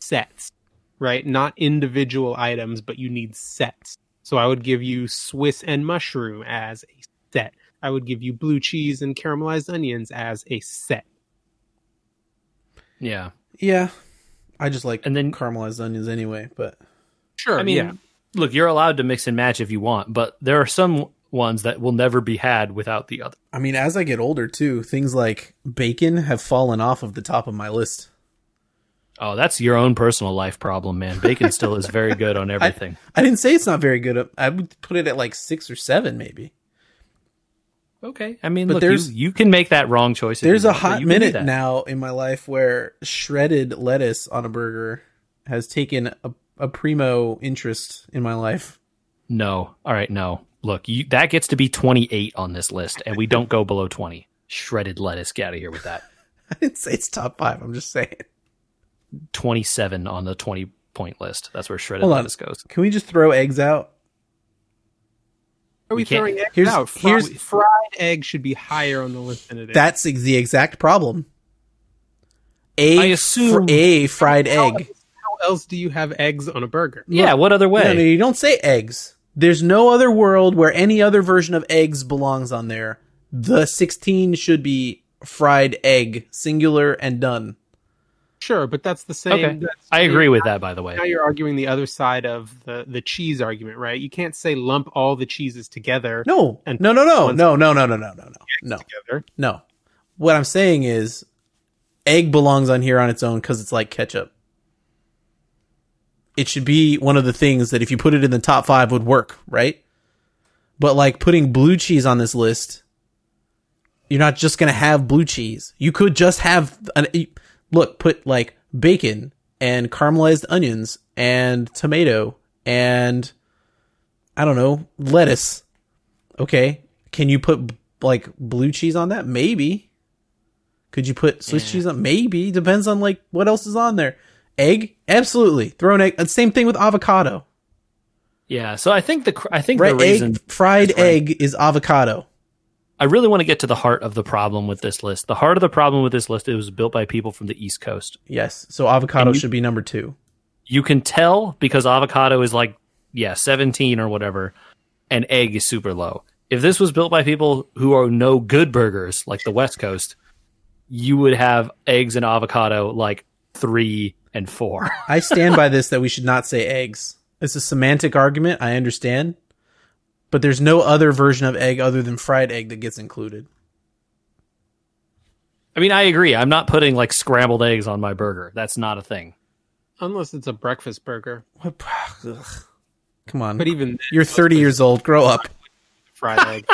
sets, right? Not individual items, but you need sets. So I would give you Swiss and mushroom as a set. I would give you blue cheese and caramelized onions as a set. Yeah. yeah. I just like And then- caramelized onions anyway. But Sure, I mean, yeah. look, you're allowed to mix and match if you want, but there are some ones that will never be had without the other. I mean, as I get older too, things like bacon have fallen off of the top of my list. Oh, that's your own personal life problem, man. Bacon still is very good on everything. I didn't say it's not very good. I would put it at like six or seven, maybe. okay, I mean, But look, there's- you, you can make that wrong choice. There's a hot you can do minute now in my life where shredded lettuce on a burger has taken a, a primo interest in my life. No, all right, no. Look, you, that gets to be 28 on this list, and we don't go below 20. Shredded lettuce, get out of here with that. I didn't say it's top five. I'm just saying. 27 on the 20 point list. That's where shredded Hold on. lettuce goes. Can we just throw eggs out? Are we, we throwing eggs here's- out? here's- fried, fried egg should be higher on the list than it is. That's ex- the exact problem. A I assume- fr- a fried How- egg. How else do you have eggs on a burger? Yeah, what other way? No, no, you don't say eggs. There's no other world where any other version of eggs belongs on there. The 16 should be fried egg, singular and done. Sure, but that's the same. Okay. that's- I agree with that, by the way. Now you're arguing the other side of the the cheese argument, right? You can't say lump all the cheeses together. No, And no, no, no, no, no, no, no, no, no, no, no, Together. no. What I'm saying is, egg belongs on here on its own because it's like ketchup. It should be one of the things that if you put it in the top five would work, right? But like putting blue cheese on this list, you're not just gonna have blue cheese. You could just have an look, put like bacon and caramelized onions and tomato and I don't know, lettuce. Okay. Can you put like blue cheese on that? Maybe. Could you put Swiss Yeah. cheese on? Maybe. Depends on like what else is on there. Egg? Absolutely. Throw an egg. And Same thing with avocado. Yeah, so I think the I think Right? the reason egg, fried egg is avocado. I really want to get to the heart of the problem with this list. The heart of the problem with this list is it was built by people from the East Coast. Yes. So avocado you- should be number two. You can tell because avocado is like yeah, 17 or whatever and egg is super low. If this was built by people who are no good burgers like the West Coast, you would have eggs and avocado like 3 and 4. I stand by this that we should not say eggs. It's a semantic argument. I understand. But there's no other version of egg other than fried egg that gets included. I mean, I agree. I'm not putting like scrambled eggs on my burger. That's not a thing. Unless it's a breakfast burger. What? Ugh. Come on. But even then, You're 30 years old. Grow up. fried egg.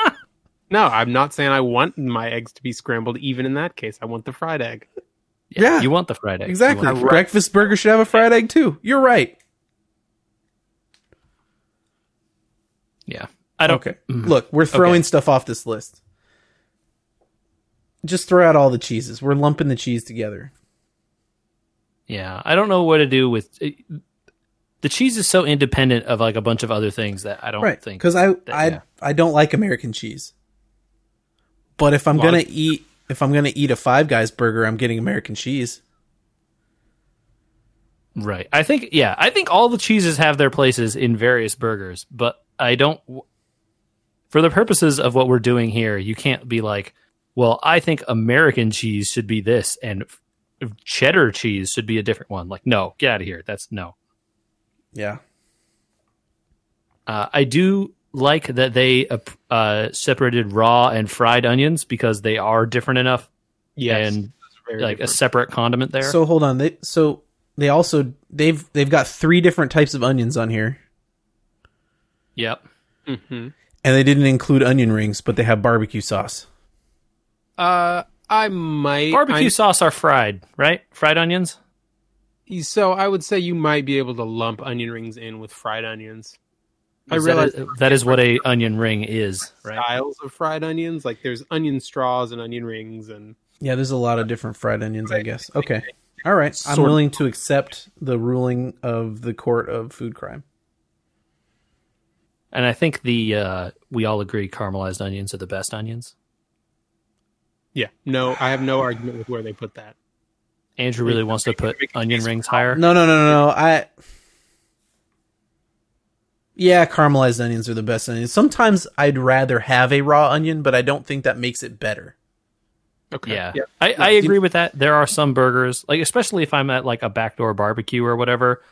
no, I'm not saying I want my eggs to be scrambled. Even in that case, I want the fried egg. Yeah. You want the fried egg. Exactly. want- Breakfast burger should have a fried egg too. You're right. Yeah. I don't Okay. Mm-hmm. Look, we're throwing Okay. stuff off this list. Just throw out all the cheeses. We're lumping the cheese together. Yeah, I don't know what to do with it. the cheese is so independent of like a bunch of other things that I don't right think because i i yeah. i don't like american cheese but if i'm Well, gonna I- eat if i'm gonna eat a five guys burger i'm getting american cheese right. I think yeah, I think all the cheeses have their places in various burgers, but I don't for the purposes of what we're doing here, you can't be like, well, I think American cheese should be this and f- cheddar cheese should be a different one. Like, no, get out of here. That's no. yeah Uh, I do like that they uh, uh, separated raw and fried onions because they are different enough Yes, and very like a separate condiment there. so hold on they so they also they've they've got three different types of onions on here yep. Mhm. and they didn't include onion rings but they have barbecue sauce Uh, I might Barbecue I- sauce are fried, right? Fried onions. So I would say you might be able to lump onion rings in with fried onions. I realize that, that is what a onion ring is, right? styles of fried onions. Like there's onion straws and onion rings, and yeah there's a lot of different fried onions i guess okay all right i'm willing to accept the ruling of the court of food crime And I think the uh, we all agree caramelized onions are the best onions. yeah, no, I have no argument with where they put that. Andrew really wants to put onion rings higher. No, no, no, no, no. I. Yeah, caramelized onions are the best onions. Sometimes I'd rather have a raw onion, but I don't think that makes it better. Okay, Yeah, yeah, I, I agree with that. There are some burgers, like especially if I'm at like a backdoor barbecue or whatever,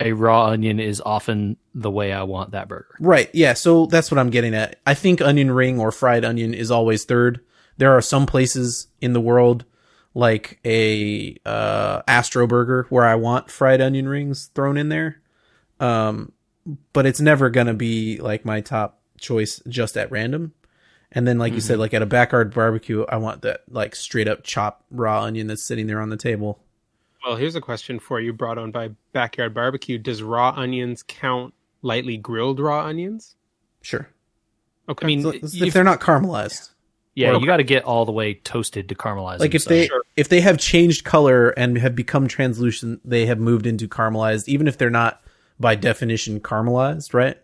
a raw onion is often the way I want that burger. Right. Yeah. So that's what I'm getting at. I think onion ring or fried onion is always third. There are some places in the world, like a uh, Astro Burger, where I want fried onion rings thrown in there. Um, but it's never gonna be like my top choice just at random. And then, like you said, like at a backyard barbecue, I want that like straight up chopped raw onion that's sitting there on the table. Well, here's a question for you, brought on by Backyard Barbecue. Does raw onions count lightly grilled raw onions? Sure. Okay, I mean, if- if they're not caramelized. yeah, Or- you got to get all the way toasted to caramelize. like if so- they Sure. if they have changed color and have become translucent they have moved into caramelized even if they're not by definition caramelized right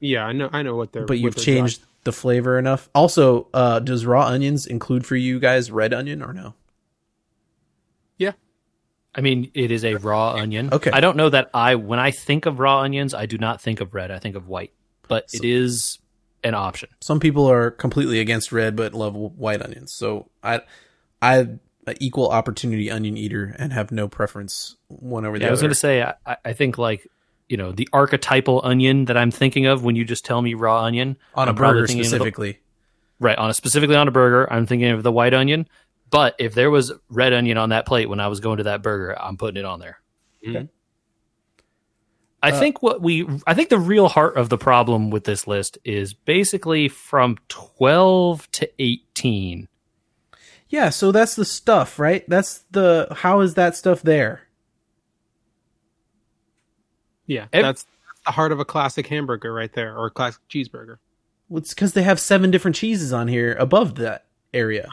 yeah, I know, I know what they're. but you've they're changed the flavor enough also uh does raw onions include for you guys red onion or no Yeah, I mean, it is a raw onion. Okay. I don't know that I when I think of raw onions, I do not think of red. I think of white, but it is an option. some people are completely against red but love white onions so i i an equal opportunity onion eater and have no preference one over the Yeah, I was going to say, I, I think like you know the archetypal onion that I'm thinking of when you just tell me raw onion on a I'm burger of the- specifically right on a specifically on a burger. I'm thinking of the white onion. But if there was red onion on that plate when I was going to that burger, I'm putting it on there. Mm-hmm. Okay. I uh, think what we, I think the real heart of the problem with this list is basically from 12 to 18. yeah so that's the stuff right that's the how is that stuff there Yeah, Ev- that's, that's the heart of a classic hamburger right there, or a classic cheeseburger. Well, it's because they have seven different cheeses on here above that area.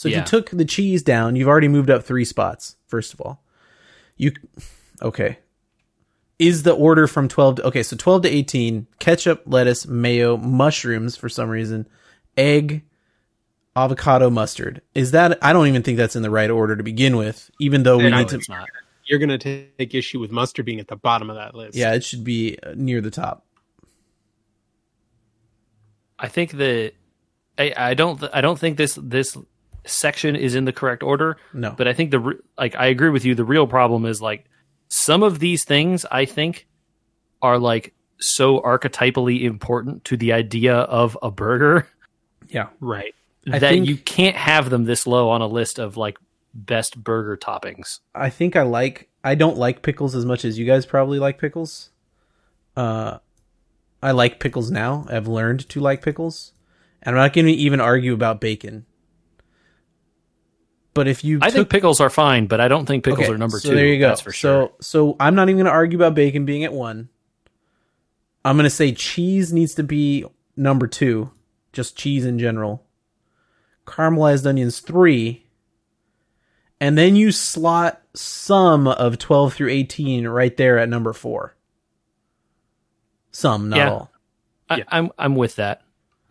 So if Yeah. you took the cheese down, you've already moved up three spots. First of all, you okay? Is the order from twelve? To, okay, so twelve to eighteen: ketchup, lettuce, mayo, mushrooms for some reason, egg, avocado, mustard. Is that? I don't even think that's in the right order to begin with. Even though we Yeah, need to. it's not. You're going to take issue with mustard being at the bottom of that list. Yeah, it should be uh, near the top. I think that I, I don't I don't think this this section is in the correct order. No, But I think the re- like I agree with you. The real problem is like some of these things I think are like so archetypally important to the idea of a burger yeah, Right. I that think- you can't have them this low on a list of like best burger toppings. I think I like. I don't like pickles as much as you guys probably like pickles. Uh, I like pickles now. I've learned to like pickles, and I'm not going to even argue about bacon. But if you I took think pickles are fine, but I don't think pickles Okay, are number so two. There you go. That's for sure. So so I'm not even going to argue about bacon being at one. I'm going to say cheese needs to be number two, just cheese in general. Caramelized onions three, and then you slot some of 12 through 18 right there at number four. Some, not Yeah. all. I, Yeah. I'm I'm with that.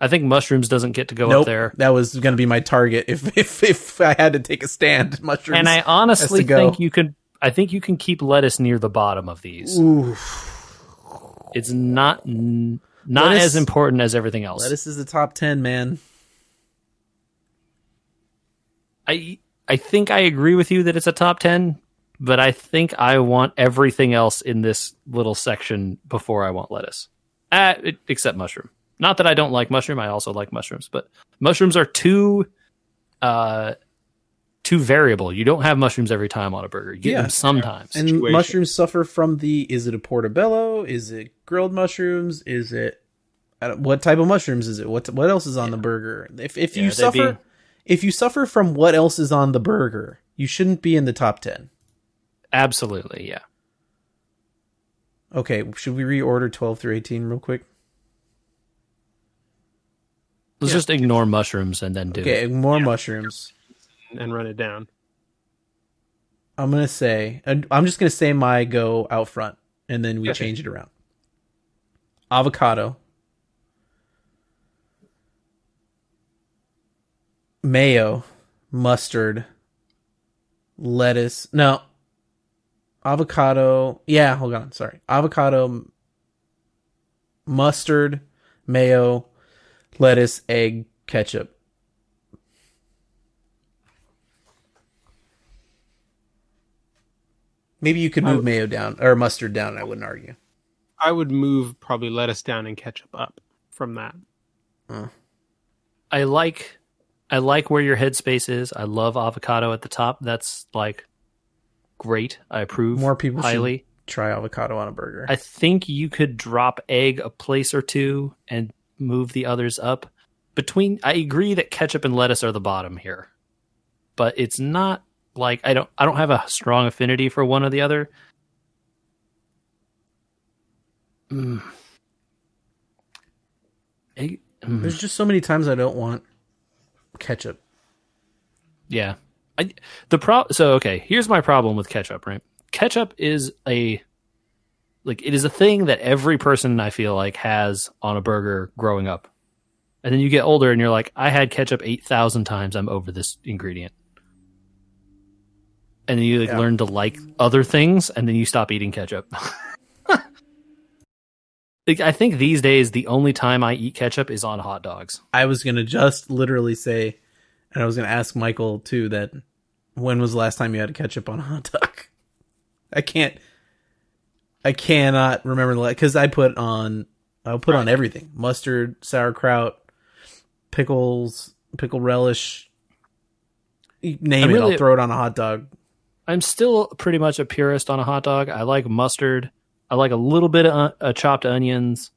I think mushrooms doesn't get to go nope, up there. that was going to be my target if if if I had to take a stand. Mushrooms. And I honestly has to go. think you could. I think you can keep lettuce near the bottom of these. Ooh, It's not not Lettuce- as important as everything else. lettuce is the top 10, man. I I think I agree with you that it's a top ten, but I think I want everything else in this little section before I want lettuce, uh, except mushroom. Not that I don't like mushroom; I also like mushrooms, but mushrooms are too uh too variable. You don't have mushrooms every time on a burger. You get Yeah. them sometimes. And situation. mushrooms suffer from the is it a portobello? Is it grilled mushrooms? Is it what type of mushrooms is it? What what else is on the burger? If if Yeah, you suffer be- if you suffer from what else is on the burger, you shouldn't be in the top 10. Absolutely, yeah. Okay, should we reorder 12 through 18 real quick? Let's Yeah. just ignore mushrooms and then do Okay, it. more mushrooms. And run it down. I'm going to say uh, I'm just going to say my go out front and then we Okay. change it around. Avocado. Mayo, mustard, lettuce. No. Avocado. Yeah, hold on. Sorry. Avocado, mustard, mayo, lettuce, egg, ketchup. Maybe you could move would- mayo down or mustard down. I wouldn't argue. I would move probably lettuce down and ketchup up from that. I like I like where your headspace is. I love avocado at the top. That's like great. I approve More people highly. try avocado on a burger. I think you could drop egg a place or two and move the others up. Between I agree that ketchup and lettuce are the bottom here. But it's not like I don't I don't have a strong affinity for one or the other. Mm. Mm. There's just so many times I don't want ketchup. Yeah. I the pro so okay, here's my problem with ketchup, right? Ketchup is a like it is a thing that every person I feel like has on a burger growing up. And then you get older and you're like, I had ketchup 8,000 times. I'm over this ingredient. And then you like Yeah. learn to like other things and then you stop eating ketchup. like I think these days the only time I eat ketchup is on hot dogs. I was gonna just literally say, and I was gonna ask Michael too that when was the last time you had ketchup on a hot dog? I can't. I cannot remember the because I put on I'll put on everything mustard, sauerkraut, pickles, pickle relish. Name I'm it, really- I'll throw it on a hot dog. I'm still pretty much a purist on a hot dog. I like mustard. I like a little bit of uh, chopped onions,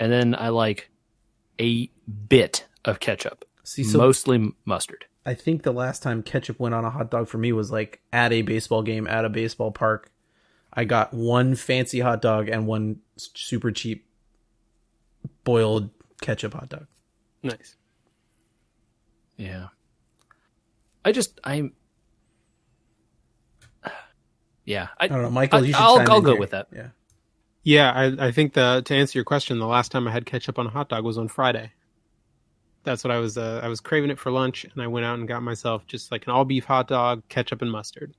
and then I like a bit of ketchup, See, so mostly mustard. I think the last time ketchup went on a hot dog for me was like at a baseball game at a baseball park. I got one fancy hot dog and one super cheap boiled ketchup hot dog. Nice. Yeah. I just I'm. Yeah, I, I don't know, Michael. I- you should I'll- chime I'll in go here. with that. Yeah, Yeah, I, I think the to answer your question, the last time I had ketchup on a hot dog was on Friday. That's what I was. Uh, I was craving it for lunch, and I went out and got myself just like an all beef hot dog, ketchup and mustard.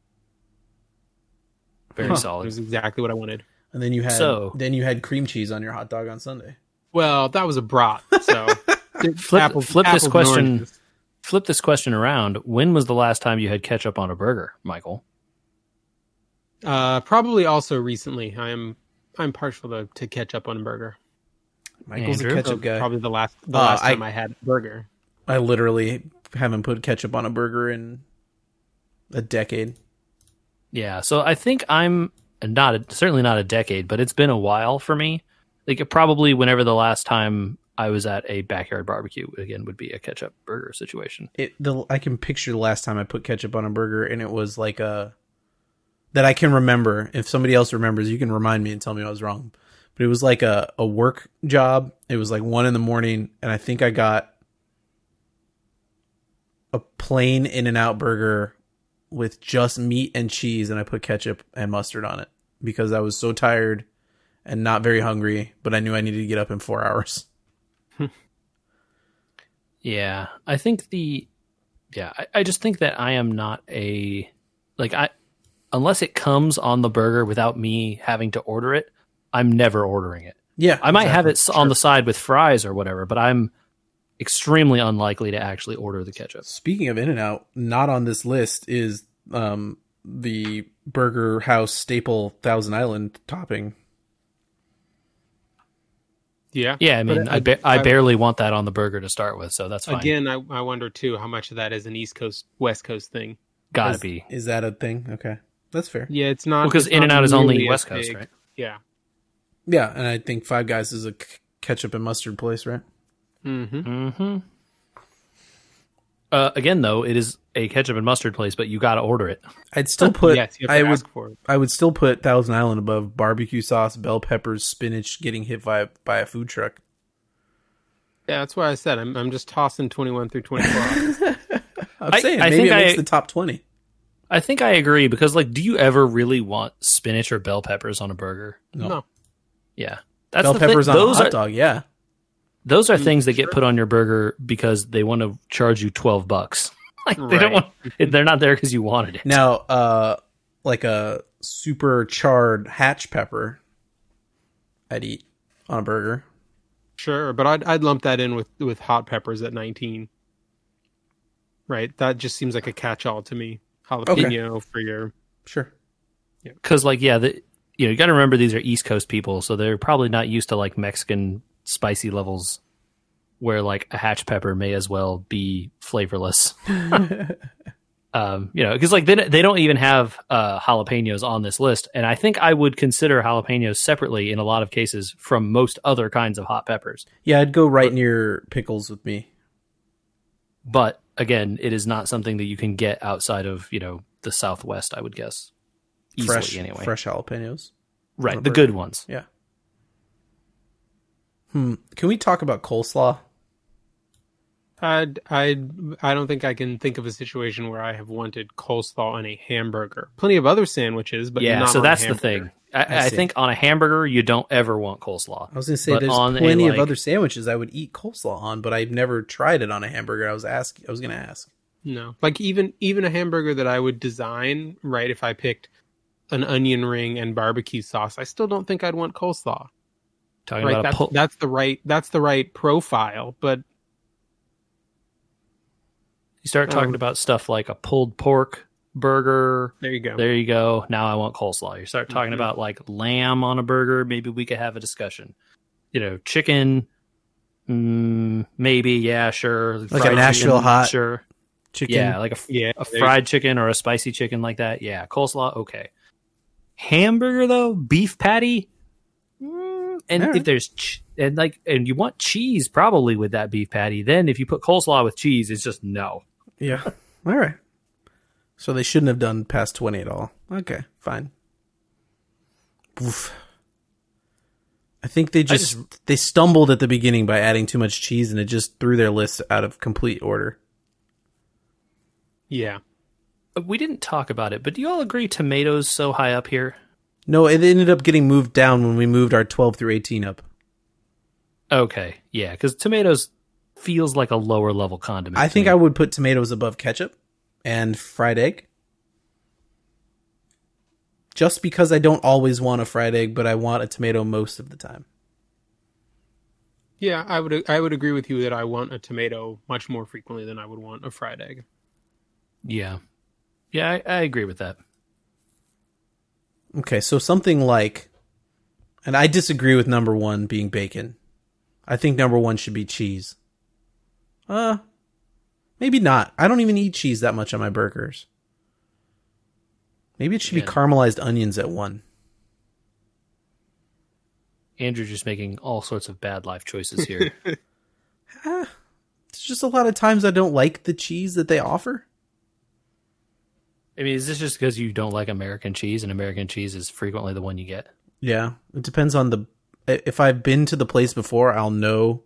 Very Huh. It was exactly what I wanted. And then you had So- then you had cream cheese on your hot dog on Sunday. Well, that was a brat. So Flip- apples- flip this question. oranges. Flip this question around. When was the last time you had ketchup on a burger, Michael? Uh, probably also recently. I am. I'm partial to, to ketchup on a burger. Michael's Andrew? a ketchup guy. Probably the last the Uh, last I- time I had a burger. I literally haven't put ketchup on a burger in a decade. Yeah, so I think I'm not a, certainly not a decade, but it's been a while for me. Like probably whenever the last time I was at a backyard barbecue again would be a ketchup burger situation. It the I can picture the last time I put ketchup on a burger and it was like a that I can remember. If somebody else remembers, you can remind me and tell me I was wrong. But it was like a, a work job. It was like one in the morning and I think I got a plain in and out burger with just meat and cheese and I put ketchup and mustard on it because I was so tired and not very hungry, but I knew I needed to get up in four hours. Yeah, I think the yeah, I, I just think that I am not a like I unless it comes on the burger without me having to order it, I'm never ordering it. Yeah. I might have it exactly. on the side with fries or whatever, but I'm extremely unlikely to actually order the ketchup. Speaking of In and Out, not on this list is um, the Burger House staple Thousand Island topping. Yeah. Yeah, I mean, I- I, ba- I I- barely want that on the burger to start with, so that's fine. Again, I, I wonder too how much of that is an East Coast West Coast thing. Gotta is, be. Is that a thing? Okay, that's fair. Yeah, it's not because it's In and Out is only West Coast, big. right? Yeah. Yeah, and I think Five Guys is a k- ketchup and mustard place, right? Mm-hmm. hmm Uh, again, though, it is a ketchup and mustard place, but you got to order it. I'd still put. yes, I would. for it. I would still put Thousand Island above barbecue sauce, bell peppers, spinach, getting hit by by a food truck. Yeah, that's why I said I'm I'm just tossing 21 through 24. I'm I- saying I maybe think it makes I- the top twenty. I think I agree because, like, do you ever really want spinach or bell peppers on a burger? No. no. Yeah, that's Bell the thing. peppers on a Those hot are dog. Yeah, those are things that get put on your burger because they want to charge you twelve bucks. like they don't want; they're not there because you wanted it. Now, uh, like a super charred hatch pepper, I'd eat on a burger. Sure, but I'd I'd lump that in with with hot peppers at 19. Right, that just seems like a catch-all to me. Jalapeno for your Sure. because like yeah the you know you got to remember these are east coast people so they're probably not used to like mexican spicy levels where like a hatch pepper may as well be flavorless um you know because like they, they don't even have uh jalapenos on this list and i think i would consider jalapenos separately in a lot of cases from most other kinds of hot peppers Yeah, I'd go right near pickles with me. but again it is not something that you can get outside of you know the southwest i would guess easily fresh, anyway fresh jalapenos. right the burger. good ones Yeah. Hmm. Can we talk about coleslaw? I'd, I'd, I don't think I can think of a situation where I have wanted coleslaw on a hamburger. Plenty of other sandwiches, but yeah, not so on a that's the thing. I, I I, think on a hamburger, you don't ever want coleslaw. I was going to say But there's on a, plenty of like- other sandwiches I would eat coleslaw on, but I've never tried it on a hamburger. I was ask. I was going to ask. No, like even even a hamburger that I would design right if I picked an onion ring and barbecue sauce, I still don't think I'd want coleslaw. Talking Right, about a that's pull, that's the right that's the right profile, but you start talking um, about stuff like a pulled pork burger. there you go. There you go. Now I want coleslaw. You start talking Mhm. about like lamb on a burger. Maybe we could have a discussion. You know, chicken. Mm, maybe, yeah, sure. Like a Fried Nashville chicken, hot sure. Chicken. Yeah, like a yeah, a there- fried chicken or a spicy chicken like that. Yeah, coleslaw, okay. Hamburger though, beef patty, mm, and right. if there's ch- and like and you want cheese probably with that beef patty, then if you put coleslaw with cheese, it's just no. Yeah. All right. So they shouldn't have done past 20 at all. Okay, fine. Oof. I think they just, they stumbled at the beginning by adding too much cheese and it just threw their list out of complete order. yeah. Uh, We didn't talk about it, but do you all agree tomatoes so high up here? No, it ended up getting moved down when we moved our 12 through 18 up. Okay, yeah, because tomatoes feels like a lower level condiment. I think me. I would put tomatoes above ketchup and fried egg. Just because I don't always want a fried egg, but I want a tomato most of the time. Yeah, I would I would agree with you that I want a tomato much more frequently than I would want a fried egg. Yeah. Yeah, I, I agree with that. Okay, so something like, and I disagree with number one being bacon. I think number one should be cheese. Uh, maybe not. I don't even eat cheese that much on my burgers. Maybe it should be caramelized onions at one. Andrew's just making all sorts of bad life choices here. It's just a lot of times I don't like the cheese that they offer. I mean, is this just because you don't like American cheese and American cheese is frequently the one you get? Yeah, it depends on the. If I've been to the place before, I'll know.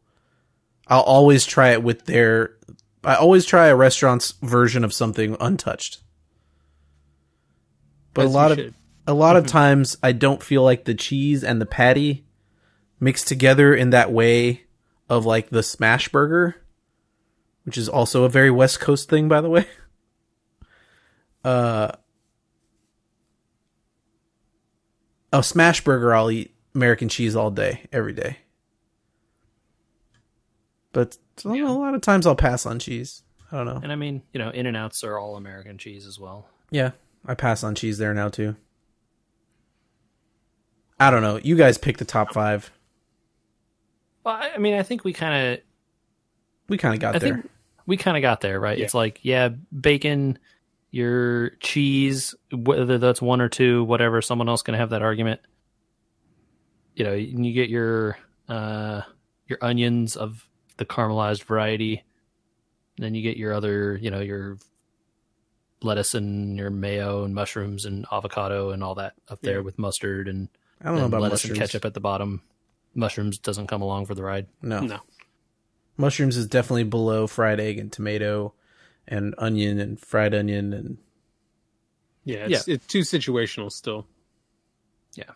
I'll always try it with their. I always try a restaurant's version of something untouched. But As a lot of should. a lot of times, I don't feel like the cheese and the patty mixed together in that way of like the smash burger, which is also a very West Coast thing, by the way. Uh, a smash burger, I'll eat American cheese all day, every day. But a lot of times I'll pass on cheese. I don't know. And I mean, you know, In and Outs are all American cheese as well. Yeah, I pass on cheese there now too. I don't know. You guys pick the top five. Well, I, mean, I think we kind of We kind of got I there. think we kind of got there, right? Yeah. It's like, yeah, bacon, your cheese, whether that's one or two, whatever. Someone else can have that argument. You know, and you get your uh, your onions of the caramelized variety. Then you get your other, you know, your lettuce and your mayo and mushrooms and avocado and all that up there Yeah. with mustard and, I don't know and about lettuce mushrooms. and ketchup at the bottom. Mushrooms doesn't come along for the ride. No. No. mushrooms is definitely below fried egg and tomato, and onion and fried onion and Yeah, it's, it's too situational still. Yeah.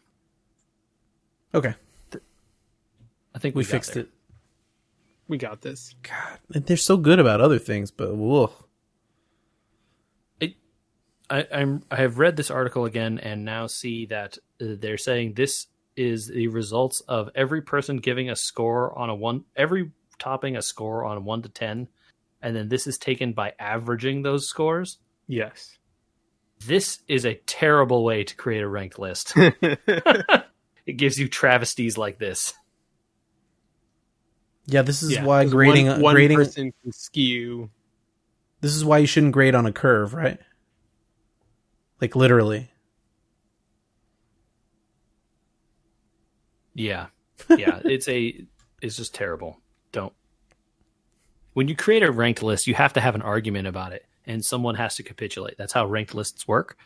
Okay. I think We, we, fixed there. it. We got this. God, and they're so good about other things, but whoa. I, I'm I have read this article again and now see that uh, they're saying this is the results of every person giving a score on a one every topping a score on one to ten, and then this is taken by averaging those scores. Yes. This is a terrible way to create a ranked list. it gives you travesties like this. Yeah, this is Yeah, why 'cause grading one, one grading person can skew. this is why you shouldn't grade on a curve, right? Like literally. Yeah, yeah, it's a it's just terrible. When you create a ranked list, you have to have an argument about it, and someone has to capitulate. That's how ranked lists work.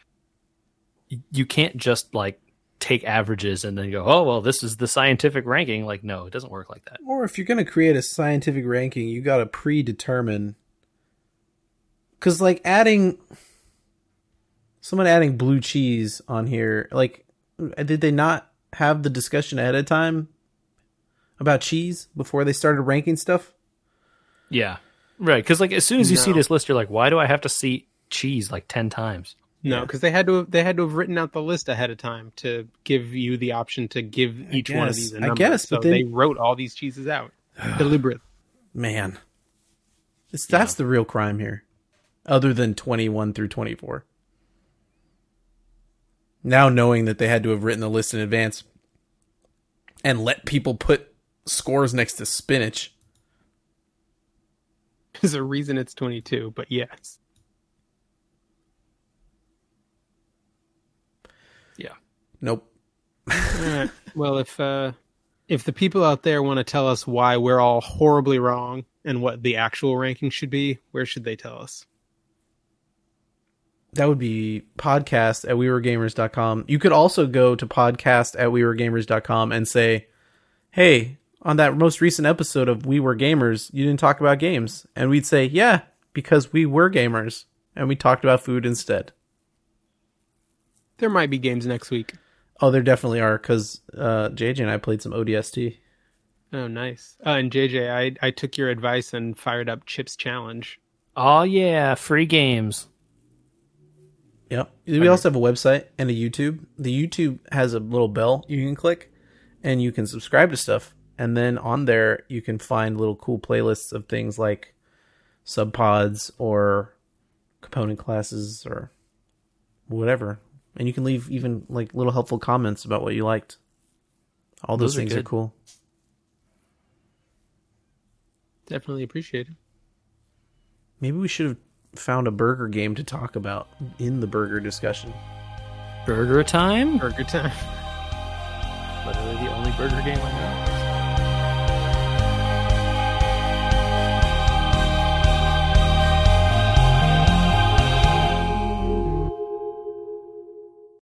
You can't just like take averages and then go, "Oh, well, this is the scientific ranking." Like, no, it doesn't work like that. Or if you're going to create a scientific ranking, you got to predetermine. Because, like, adding. Someone adding blue cheese on here, like, did they not have the discussion ahead of time about cheese before they started ranking stuff? Yeah, right. Because like as soon as you see this list, you're like, "Why do I have to see cheese like ten times?" No, Yeah. because they had to have, they had to have written out the list ahead of time to give you the option to give each one of these a I number. guess, so but then- they wrote all these cheeses out deliberately. Man. It's, That's the real crime here, other than 21 through 24. Now, knowing that they had to have written the list in advance and let people put scores next to spinach. There's a reason it's 22, but yes. Yeah. Nope. Alright. well, if uh, if the people out there want to tell us why we're all horribly wrong and what the actual ranking should be, where should they tell us? That would be podcast at weweregamers.com. You could also go to podcast at weweregamers.com and say, hey, on that most recent episode of We Were Gamers, you didn't talk about games. And we'd say, yeah, because we were gamers and we talked about food instead. There might be games next week. Oh, there definitely are because uh, JJ and I played some ODST. Oh, nice. Uh, and JJ, I I took your advice and fired up Chips Challenge. Oh yeah, free games. Yep. We also have a website and a YouTube. The YouTube has a little bell you can click and you can subscribe to stuff. And then on there you can find little cool playlists of things like subpods or component classes or whatever. And you can leave even like little helpful comments about what you liked. All those, Those things are good. cool. Definitely appreciate it. Maybe we should have found a burger game to talk about in the burger discussion. Burger time. Burger time. Literally the only burger game I know.